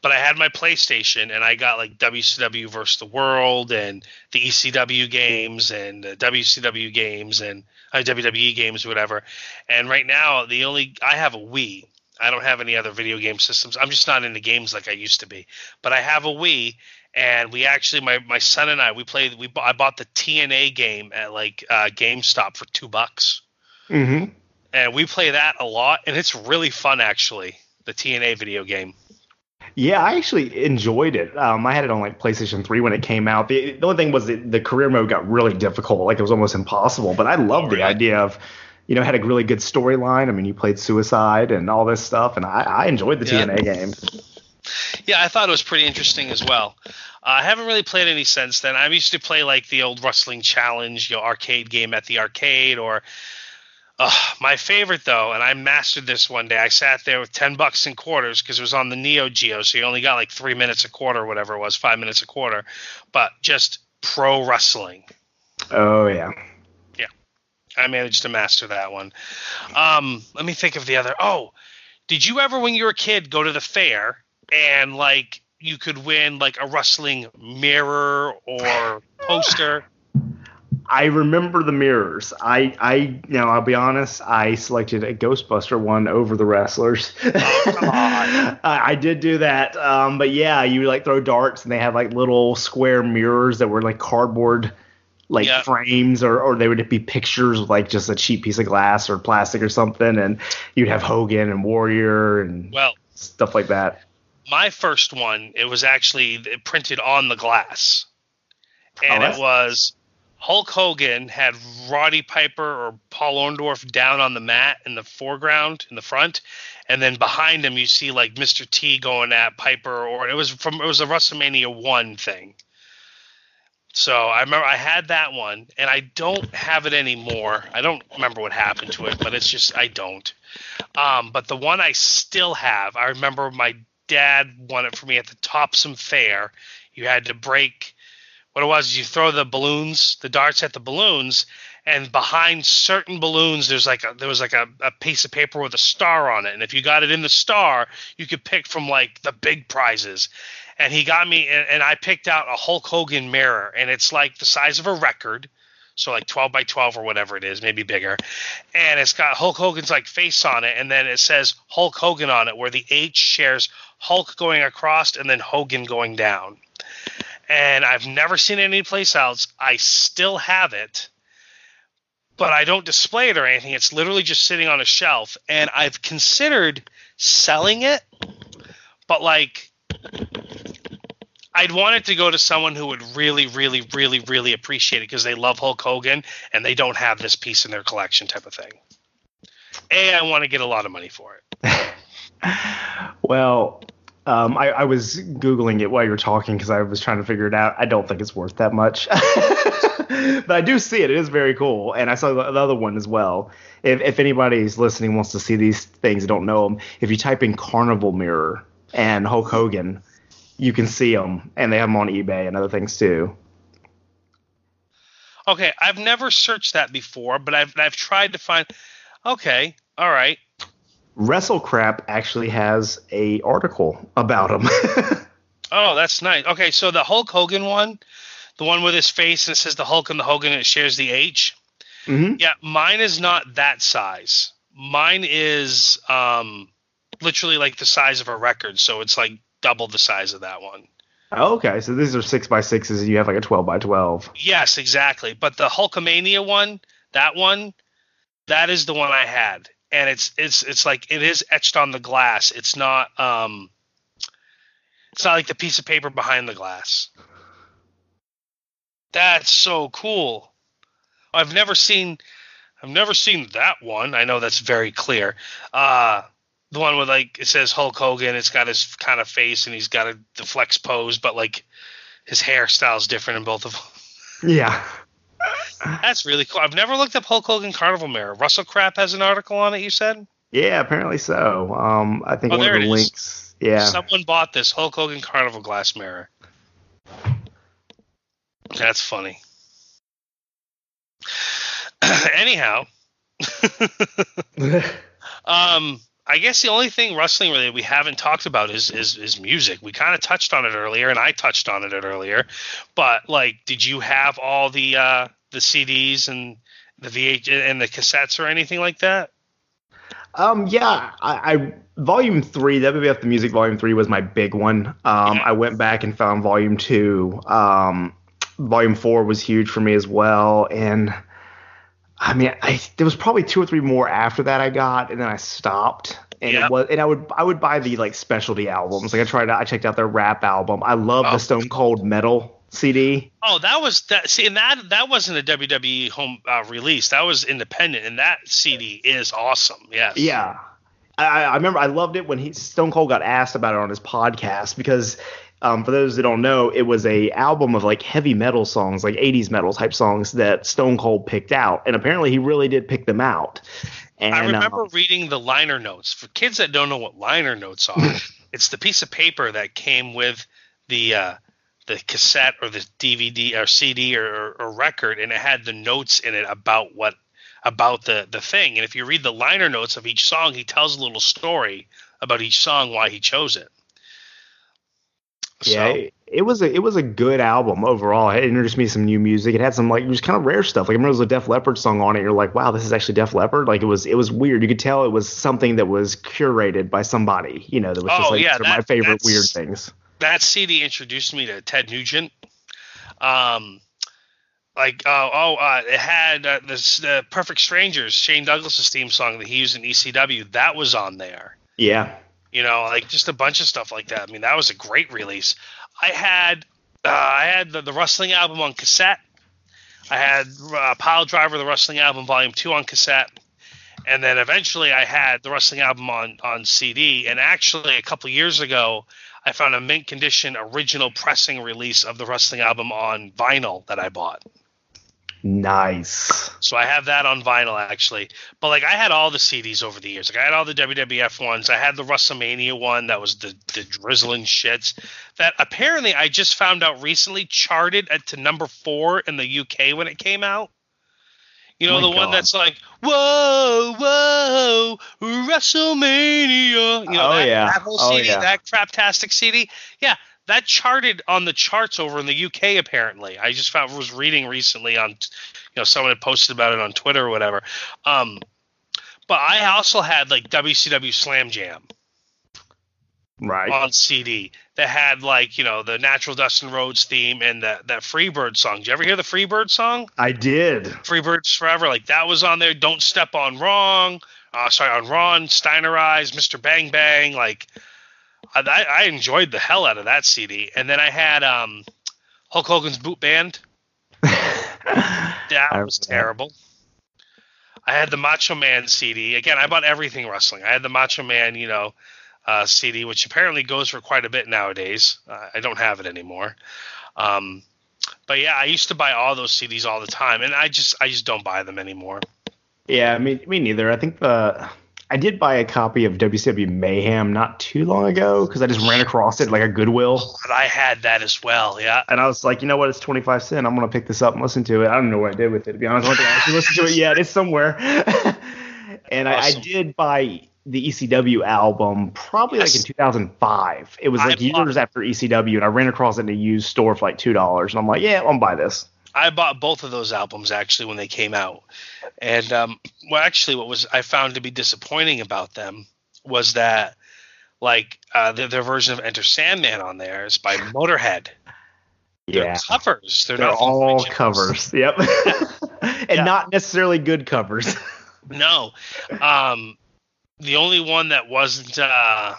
But I had my PlayStation, and I got like WCW versus the World and the ECW games and the WCW games and uh, WWE games, whatever. And right now, the only I have a Wii. I don't have any other video game systems. I'm just not into games like I used to be. But I have a Wii, and we actually my my son and I we played we I bought the TNA game at like uh, GameStop for two bucks. Mm-hmm. And we play that a lot, and it's really fun actually. The TNA video game. Yeah, I actually enjoyed it. Um, I had it on like PlayStation 3 when it came out. The, the only thing was that the career mode got really difficult, like it was almost impossible. But I loved oh, the idea of, you know, had a really good storyline. I mean, you played Suicide and all this stuff, and I, I enjoyed the yeah. TNA game. Yeah, I thought it was pretty interesting as well. Uh, I haven't really played any since then. I used to play like the old Wrestling Challenge, you know, arcade game at the arcade, or uh, my favorite though, and I mastered this one day. I sat there with ten bucks in quarters because it was on the Neo Geo, so you only got like three minutes a quarter, or whatever it was, five minutes a quarter. But just pro wrestling. Oh yeah. Yeah, I managed to master that one. Um, let me think of the other. Oh, did you ever, when you were a kid, go to the fair and like you could win like a wrestling mirror or poster. I remember the mirrors. I, I, you know, I'll be honest. I selected a Ghostbuster one over the wrestlers. I, I, did do that. Um, but yeah, you like throw darts, and they had like little square mirrors that were like cardboard, like frames, or or they would be pictures like just a cheap piece of glass or plastic or something, and you'd have Hogan and Warrior and well stuff like that. My first one, it was actually printed on the glass, and Oh, it was Hulk Hogan had Roddy Piper or Paul Orndorff down on the mat in the foreground in the front, and then behind him you see like Mr. T going at Piper, or it was from it was a WrestleMania one thing. So I remember I had that one, and I don't have it anymore. I don't remember what happened to it, but it's just I don't. Um, but the one I still have, I remember my dad won it for me at the Topsham Fair. You had to break what it was. You throw the balloons, the darts at the balloons, and behind certain balloons, there's like a there was like a, a piece of paper with a star on it, and if you got it in the star, you could pick from like the big prizes. And he got me, and, and I picked out a Hulk Hogan mirror, and it's like the size of a record, so like 12 by 12 or whatever it is, maybe bigger. And it's got Hulk Hogan's like face on it, and then it says Hulk Hogan on it, where the H shares Hulk going across and then Hogan going down. And I've never seen it anyplace else. I still have it, but I don't display it or anything. It's literally just sitting on a shelf, and I've considered selling it, but like I'd want it to go to someone who would really, really, really, really appreciate it because they love Hulk Hogan and they don't have this piece in their collection, type of thing. A, I want to get a lot of money for it. Well, um, I, I was googling it while you were talking because I was trying to figure it out. I don't think it's worth that much, but I do see it. It is very cool, and I saw the the other one as well. If if anybody's listening wants to see these things and don't know them, if you type in Carnival Mirror and Hulk Hogan, you can see them, and they have them on eBay and other things too. Okay, I've never searched that before, but I've I've tried to find. Okay, all right. WrestleCrap actually has a article about them. Oh, that's nice. Okay, so the Hulk Hogan one, the one with his face and it says the Hulk and the Hogan and it shares the H. hmm Yeah, mine is not that size. Mine is um literally like the size of a record, so it's like double the size of that one. Okay, so these are six by sixes, and you have like a twelve by twelve. Yes, exactly. But the Hulkamania one, that one, that is the one I had. And it's it's it's like it is etched on the glass. It's not um it's not like the piece of paper behind the glass. That's so cool. I've never seen I've never seen that one. I know that's very clear. Uh the one with like it says Hulk Hogan, it's got his kind of face and he's got a the flex pose, but like his hairstyle's different in both of them. Yeah. That's really cool. I've never looked up Hulk Hogan Carnival Mirror. WrestleCrap has an article on it. You said Yeah, apparently so. Um, I think Oh, one of the it is. links. Yeah. someone bought this Hulk Hogan Carnival glass mirror. That's funny. Anyhow, um, I guess the only thing wrestling related we haven't talked about is is, is music. We kind of touched on it earlier, and I touched on it earlier. But like, did you have all the uh, the CDs and the VH and the cassettes or anything like that? um, yeah, I, I volume three, WWF the Music Volume three was my big one. Um, Yeah. I went back and found volume two. Um, volume four was huge for me as well, and I mean, I there was probably two or three more after that I got, and then I stopped. And it was, and I would I would buy the like specialty albums. Like I tried, out, I checked out their rap album. I love Oh. the Stone Cold Metal CD. Oh, that was that. See, and that that wasn't a WWE home uh, release. That was independent, and that CD is awesome. Yes. Yeah. I, I remember I loved it when he Stone Cold got asked about it on his podcast because um, for those that don't know, it was a album of like heavy metal songs, like 80s metal type songs that Stone Cold picked out, and apparently he really did pick them out. And I remember um, reading the liner notes. For kids that don't know what liner notes are, it's the piece of paper that came with the uh, the cassette or the DVD or CD or, or record, and it had the notes in it about what about the the thing. And if you read the liner notes of each song, he tells a little story about each song, why he chose it. Yeah, So, it, it was a it was a good album overall. It introduced me to some new music. It had some like it was kind of rare stuff. Like I remember there was a Def Leppard song on it. You're like, wow, this is actually Def Leppard. Like it was it was weird. You could tell it was something that was curated by somebody. You know, that was just Oh, like yeah, are my favorite weird things. that CD introduced me to Ted Nugent. Um, like oh oh, uh, it had uh, this the Perfect Strangers, Shane Douglas's theme song that he used in ECW. That was on there. Yeah. You know, like just a bunch of stuff like that. I mean, that was a great release. I had uh, I had the, the wrestling album on cassette. I had uh, Pile Driver, the wrestling album, volume two on cassette, and then eventually I had the wrestling album on on CD. And actually, a couple years ago, I found a mint condition original pressing release of the wrestling album on vinyl that I bought. Nice. So I have that on vinyl actually. But like I had all the CDs over the years. Like I had all the WWF ones. I had the WrestleMania one that was the the drizzling shits that apparently I just found out recently charted at to number 4 in the UK when it came out. You know, My the one that's like, whoa, whoa, WrestleMania. You know, Oh, that, yeah. that whole Oh, CD, yeah. that craptastic CD. Yeah, that charted on the charts over in the UK, apparently. I just found, was reading recently on, you know, someone had posted about it on Twitter or whatever. Um, but I also had like WCW Slam Jam Right. on CD that had like, you know, the Natural Dustin Rhodes theme and that, that Freebird song. Did you ever hear the Freebird song? I did. Freebirds Forever, like that was on there. Don't Step on Wrong. Uh, sorry, on Ron, Steiner Eyes, Mr. Bang Bang. Like, I, I enjoyed the hell out of that CD. And then I had um, Hulk Hogan's Boot Band. That was terrible. I had the Macho Man CD. Again, I bought everything wrestling. I had the Macho Man, you know, uh, CD, which apparently goes for quite a bit nowadays. Uh, I don't have it anymore. Um, but yeah, I used to buy all those CDs all the time, and I just I just don't buy them anymore. Yeah, me, me neither. I think the I did buy a copy of WCW Mayhem not too long ago because I just ran across it like a Goodwill, But I had that as well. Yeah. and I was like, you know what? It's twenty five cent. I'm gonna pick this up and listen to it. I don't know what I did with it to be honest. I don't think I actually listened to it yet. It's somewhere. and I, I did buy the ECW album probably like in 2005. It was I like bought- years after ECW, and I ran across it in a used store for like two dollars, and I'm like, yeah, I'll buy this. I bought both of those albums actually when they came out, and um, well, actually, what was I found to be disappointing about them was that, like, uh, their, their version of Enter Sandman on there is by Motorhead. They're Yeah. covers. They're, They're not all covers. Yep. and Yeah. not necessarily good covers. No, um, the only one that wasn't uh,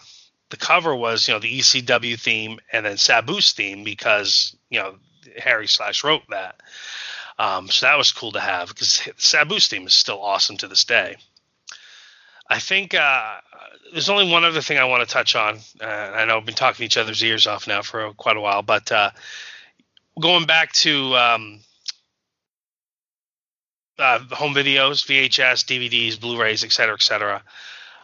the cover was you know the ECW theme and then Sabu's theme because you know Harry Slash wrote that. Um, so that was cool to have because Sabu's theme is still awesome to this day. I think uh, there's only one other thing I want to touch on. Uh, I know I've been talking each other's ears off now for quite a while, but uh, going back to um, uh, home videos, VHS, DVDs, Blu-rays, et cetera, et cetera.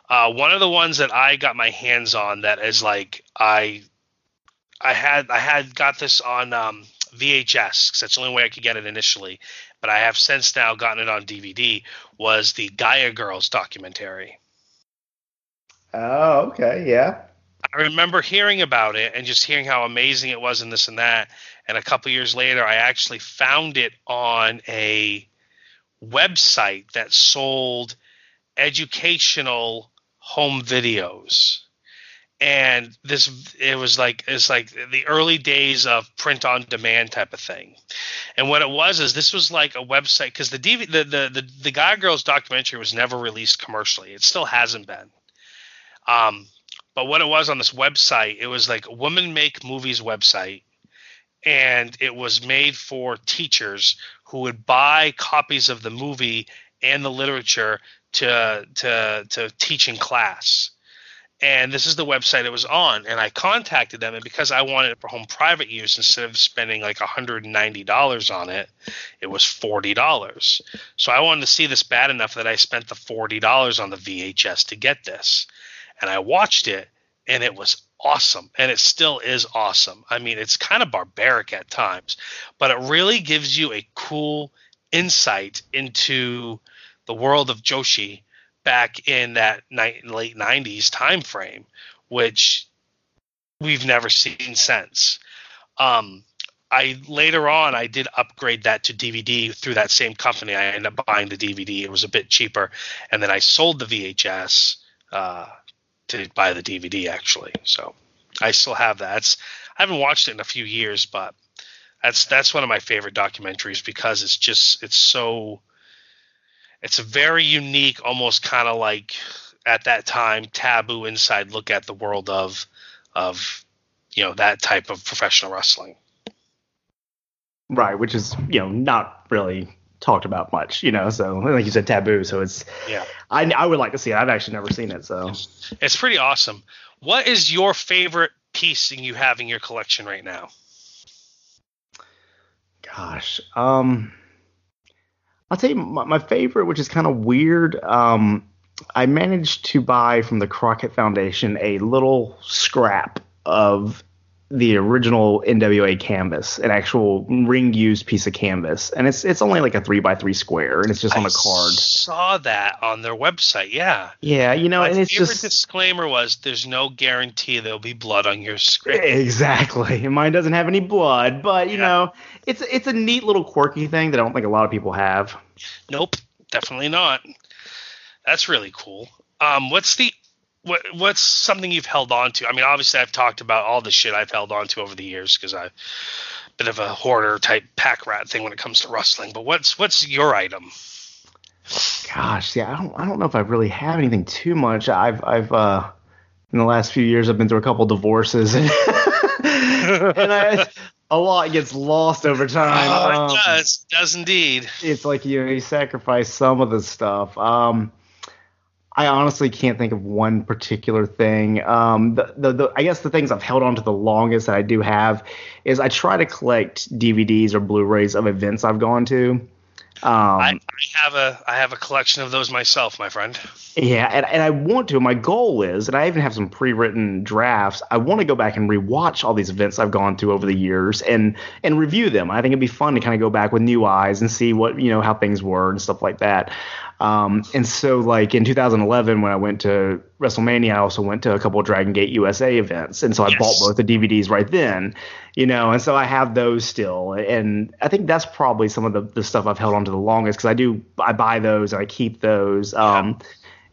Uh, one of the ones that I got my hands on that is like I, I had I had got this on um, VHS because that's the only way I could get it initially, but I have since now gotten it on DVD. Was the Gaea Girls documentary? Oh, okay, yeah. I remember hearing about it and just hearing how amazing it was and this and that. And a couple years later, I actually found it on a website that sold educational home videos. And this, it was like it's like the early days of print on demand type of thing. And what it was is this was like a website because the, the the the the Gaea Girls documentary was never released commercially. It still hasn't been. Um, but what it was on this website, it was like a Women Make Movies website, and it was made for teachers who would buy copies of the movie and the literature to to to teach in class. And this is the website it was on, and I contacted them, and because I wanted it for home private use, instead of spending like $190 on it, it was $40. So I wanted to see this bad enough that I spent the $40 on the VHS to get this and I watched it and it was awesome and it still is awesome. I mean, it's kind of barbaric at times, but it really gives you a cool insight into the world of Joshi back in that ni- late 90s time frame which we've never seen since. Um I later on I did upgrade that to DVD through that same company. I ended up buying the DVD. It was a bit cheaper, and then I sold the VHS uh, to buy the DVD actually. So I still have that. It's, I haven't watched it in a few years, but that's that's one of my favorite documentaries because it's just it's so it's a very unique, almost kind of like at that time taboo inside look at the world of of you know that type of professional wrestling. Right, which is you know not really talked about much, you know. So like you said, taboo. So it's yeah. I I would like to see it. I've actually never seen it, so it's pretty awesome. What is your favorite piece that you have in your collection right now? Gosh, um, I'll tell you my, my favorite, which is kind of weird. Um, I managed to buy from the Crockett Foundation a little scrap of the original NWA canvas, an actual ring used piece of canvas, and it's it's only like a three by three square, and it's just on a card. Saw that on their website, yeah. Yeah, you know, My and it's favorite just disclaimer was there's no guarantee there'll be blood on your screen. exactly. Mine doesn't have any blood, but you Yeah. know, it's it's a neat little quirky thing that I don't think a lot of people have. Nope, definitely not. That's really cool. Um, what's the what what's something you've held on to? I mean, obviously I've talked about all the shit I've held on to over the years because I've bit of a hoarder type pack rat thing when it comes to wrestling. But what's what's your item? Gosh, yeah, I don't I don't know if I really have anything too much. I've I've uh in the last few years I've been through a couple divorces and, and I, a lot gets lost over time. Oh, Um, it does, it does indeed. it's like you you sacrifice some of the stuff. Um, I honestly can't think of one particular thing. Um, the, the, the I guess the things I've held on to the longest that I do have is I try to collect DVDs or Blu-rays of events I've gone to. Um, I, I have a I have a collection of those myself, my friend. yeah, and, and I want to. My goal is, and I even have some pre-written drafts. I want to go back and rewatch all these events I've gone to over the years and and review them. I think it'd be fun to kind of go back with new eyes and see what you know how things were and stuff like that. Um, and so, like in 2011, when I went to WrestleMania, I also went to a couple of Dragon Gate USA events, and so I Yes. bought both the DVDs right then, you know, and so I have those still, and I think that's probably some of the, the stuff I've held on to the longest because I do I buy those and I keep those. Um,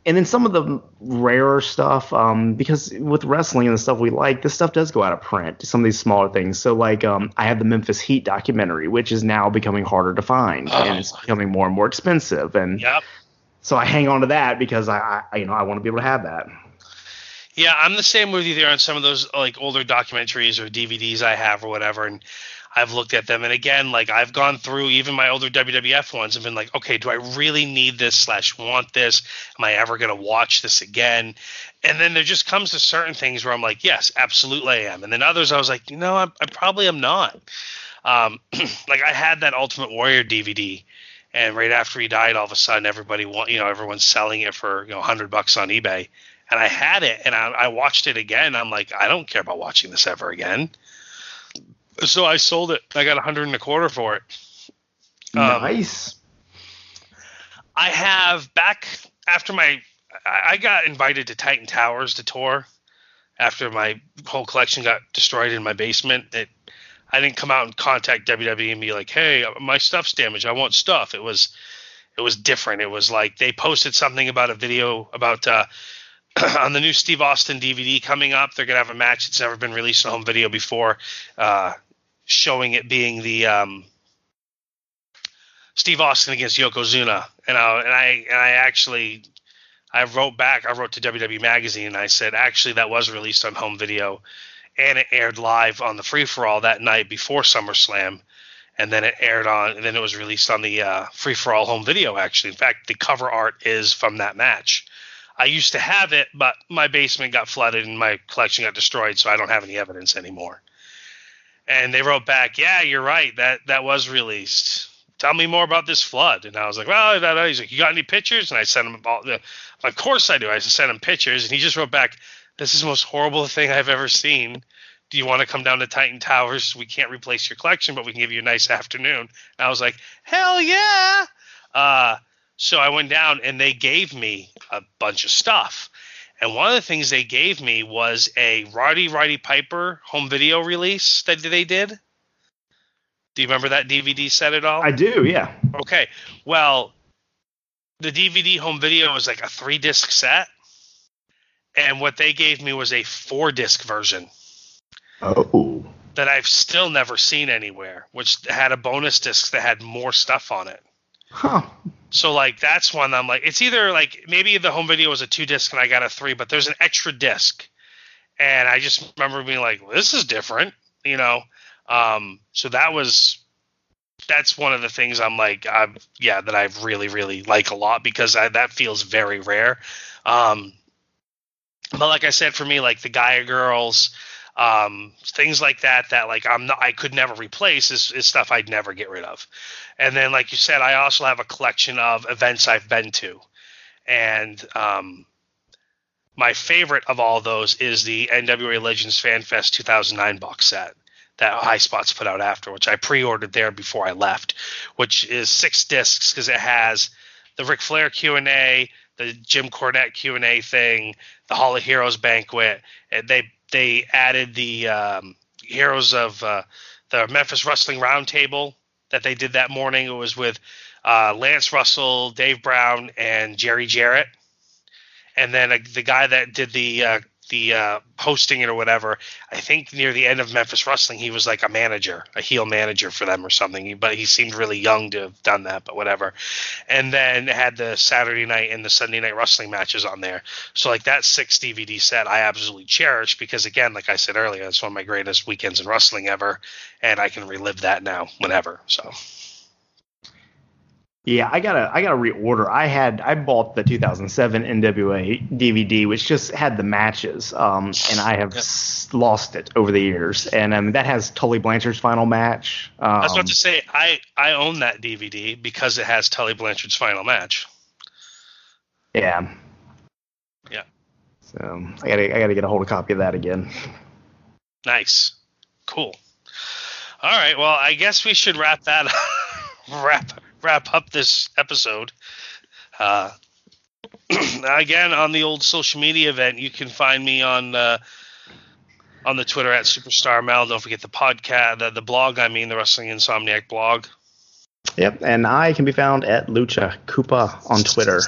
and then some of the rarer stuff, um, because with wrestling and the stuff we like, this stuff does go out of print. Some of these smaller things. So like, um, I have the Memphis Heat documentary, which is now becoming harder to find, Oh. and it's becoming more and more expensive. And Yep. So I hang on to that because I, I you know, I want to be able to have that. Yeah, I'm the same with you there on some of those like older documentaries or DVDs I have or whatever, and I've looked at them, and again, like I've gone through even my older WWF ones and been like, okay, do I really need this slash want this? Am I ever gonna watch this again? And then there just comes to certain things where I'm like, yes, absolutely I am, and then others I was like, you know, I, I probably am not. Um, like I had that Ultimate Warrior DVD. And right after he died, all of a sudden, everybody want you know everyone's selling it for you know hundred bucks on eBay, and I had it and I, I watched it again. I'm like, I don't care about watching this ever again. So I sold it. I got a hundred and a quarter for it. Um, nice. I have back after my I got invited to Titan Towers to tour after my whole collection got destroyed in my basement. It I didn't come out and contact WWE and be like, "Hey, my stuff's damaged. I want stuff." It was it was different. It was like they posted something about a video about uh on the new Steve Austin DVD coming up. They're gonna have a match that's never been released on home video before, uh, showing it being the um, Steve Austin against Yokozuna, and I and I and I actually I wrote back. I wrote to WWE Magazine and I said actually that was released on home video, and it aired live on the free for all that night before SummerSlam, and then it aired on and then it was released on the uh, free for all home video. Actually, in fact, the cover art is from that match. I used to have it, but my basement got flooded and my collection got destroyed, so I don't have any evidence anymore. And they wrote back, "Yeah, you're right. That that was released. Tell me more about this flood." And I was like, "Well, da, da." he's like, you got any pictures?" And I sent him all. Of course I do. I sent him pictures, and he just wrote back, "This is the most horrible thing I've ever seen. Do you want to come down to Titan Towers? We can't replace your collection, but we can give you a nice afternoon." And I was like, "Hell yeah!" Uh, so I went down, and they gave me a bunch of stuff. And one of the things they gave me was a Roddy Roddy Piper home video release that they did. Do you remember that DVD set at all? I do, yeah. Okay. Well, the DVD home video was like a three disc set. And what they gave me was a four disc version Oh. that I've still never seen anywhere, which had a bonus disc that had more stuff on it. Huh. So like that's one I'm like it's either like maybe the home video was a two disc and I got a three, but there's an extra disc, and I just remember being like, well, this is different, you know. Um, so that was that's one of the things I'm like, I'm, yeah, that I really really like a lot because I, that feels very rare. Um, but like I said, for me, like the Gaea Girls, um, things like that, that like I'm not, I could never replace is, is stuff I'd never get rid of. And then, like you said, I also have a collection of events I've been to, and um, my favorite of all those is the NWA Legends Fan Fest 2009 box set that Highspots put out after, which I pre-ordered there before I left, which is six discs because it has the Ric Flair Q and A, the Jim Cornette Q and A thing, the Hall of Heroes banquet. And they they added the um, heroes of uh, the Memphis Wrestling Roundtable that they did that morning. It was with uh, Lance Russell, Dave Brown, and Jerry Jarrett. And then uh, the guy that did the uh, the uh, hosting it or whatever. I think near the end of Memphis Wrestling, he was like a manager, a heel manager for them or something. But he seemed really young to have done that, but whatever. And then had the Saturday night and the Sunday night wrestling matches on there. So like that six DVD set, I absolutely cherish because again, like I said earlier, it's one of my greatest weekends in wrestling ever, and I can relive that now whenever. So. Yeah, I gotta I gotta reorder. I had I bought the 2007 NWA DVD, which just had the matches, um, and I have yep. lost it over the years. And um, that has Tully Blanchard's final match. Um, I was about to say I I own that DVD because it has Tully Blanchard's final match. Yeah. Yeah. So I gotta I gotta get a hold of a copy of that again. Nice. Cool. All right. Well, I guess we should wrap that up. wrap wrap up this episode. Uh, again, on the old social media event, you can find me on uh, on the Twitter at Superstar Mel. Don't forget the podcast, the, the blog. I mean, the Wrestling Insomniac blog. Yep, and I can be found at Lucha Koopa on Twitter.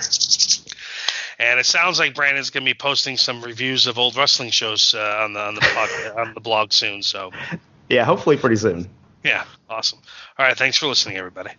And it sounds like Brandon's going to be posting some reviews of old wrestling shows uh, on the on the pod, on the blog soon. So yeah, hopefully pretty soon. Yeah, awesome. All right, thanks for listening, everybody.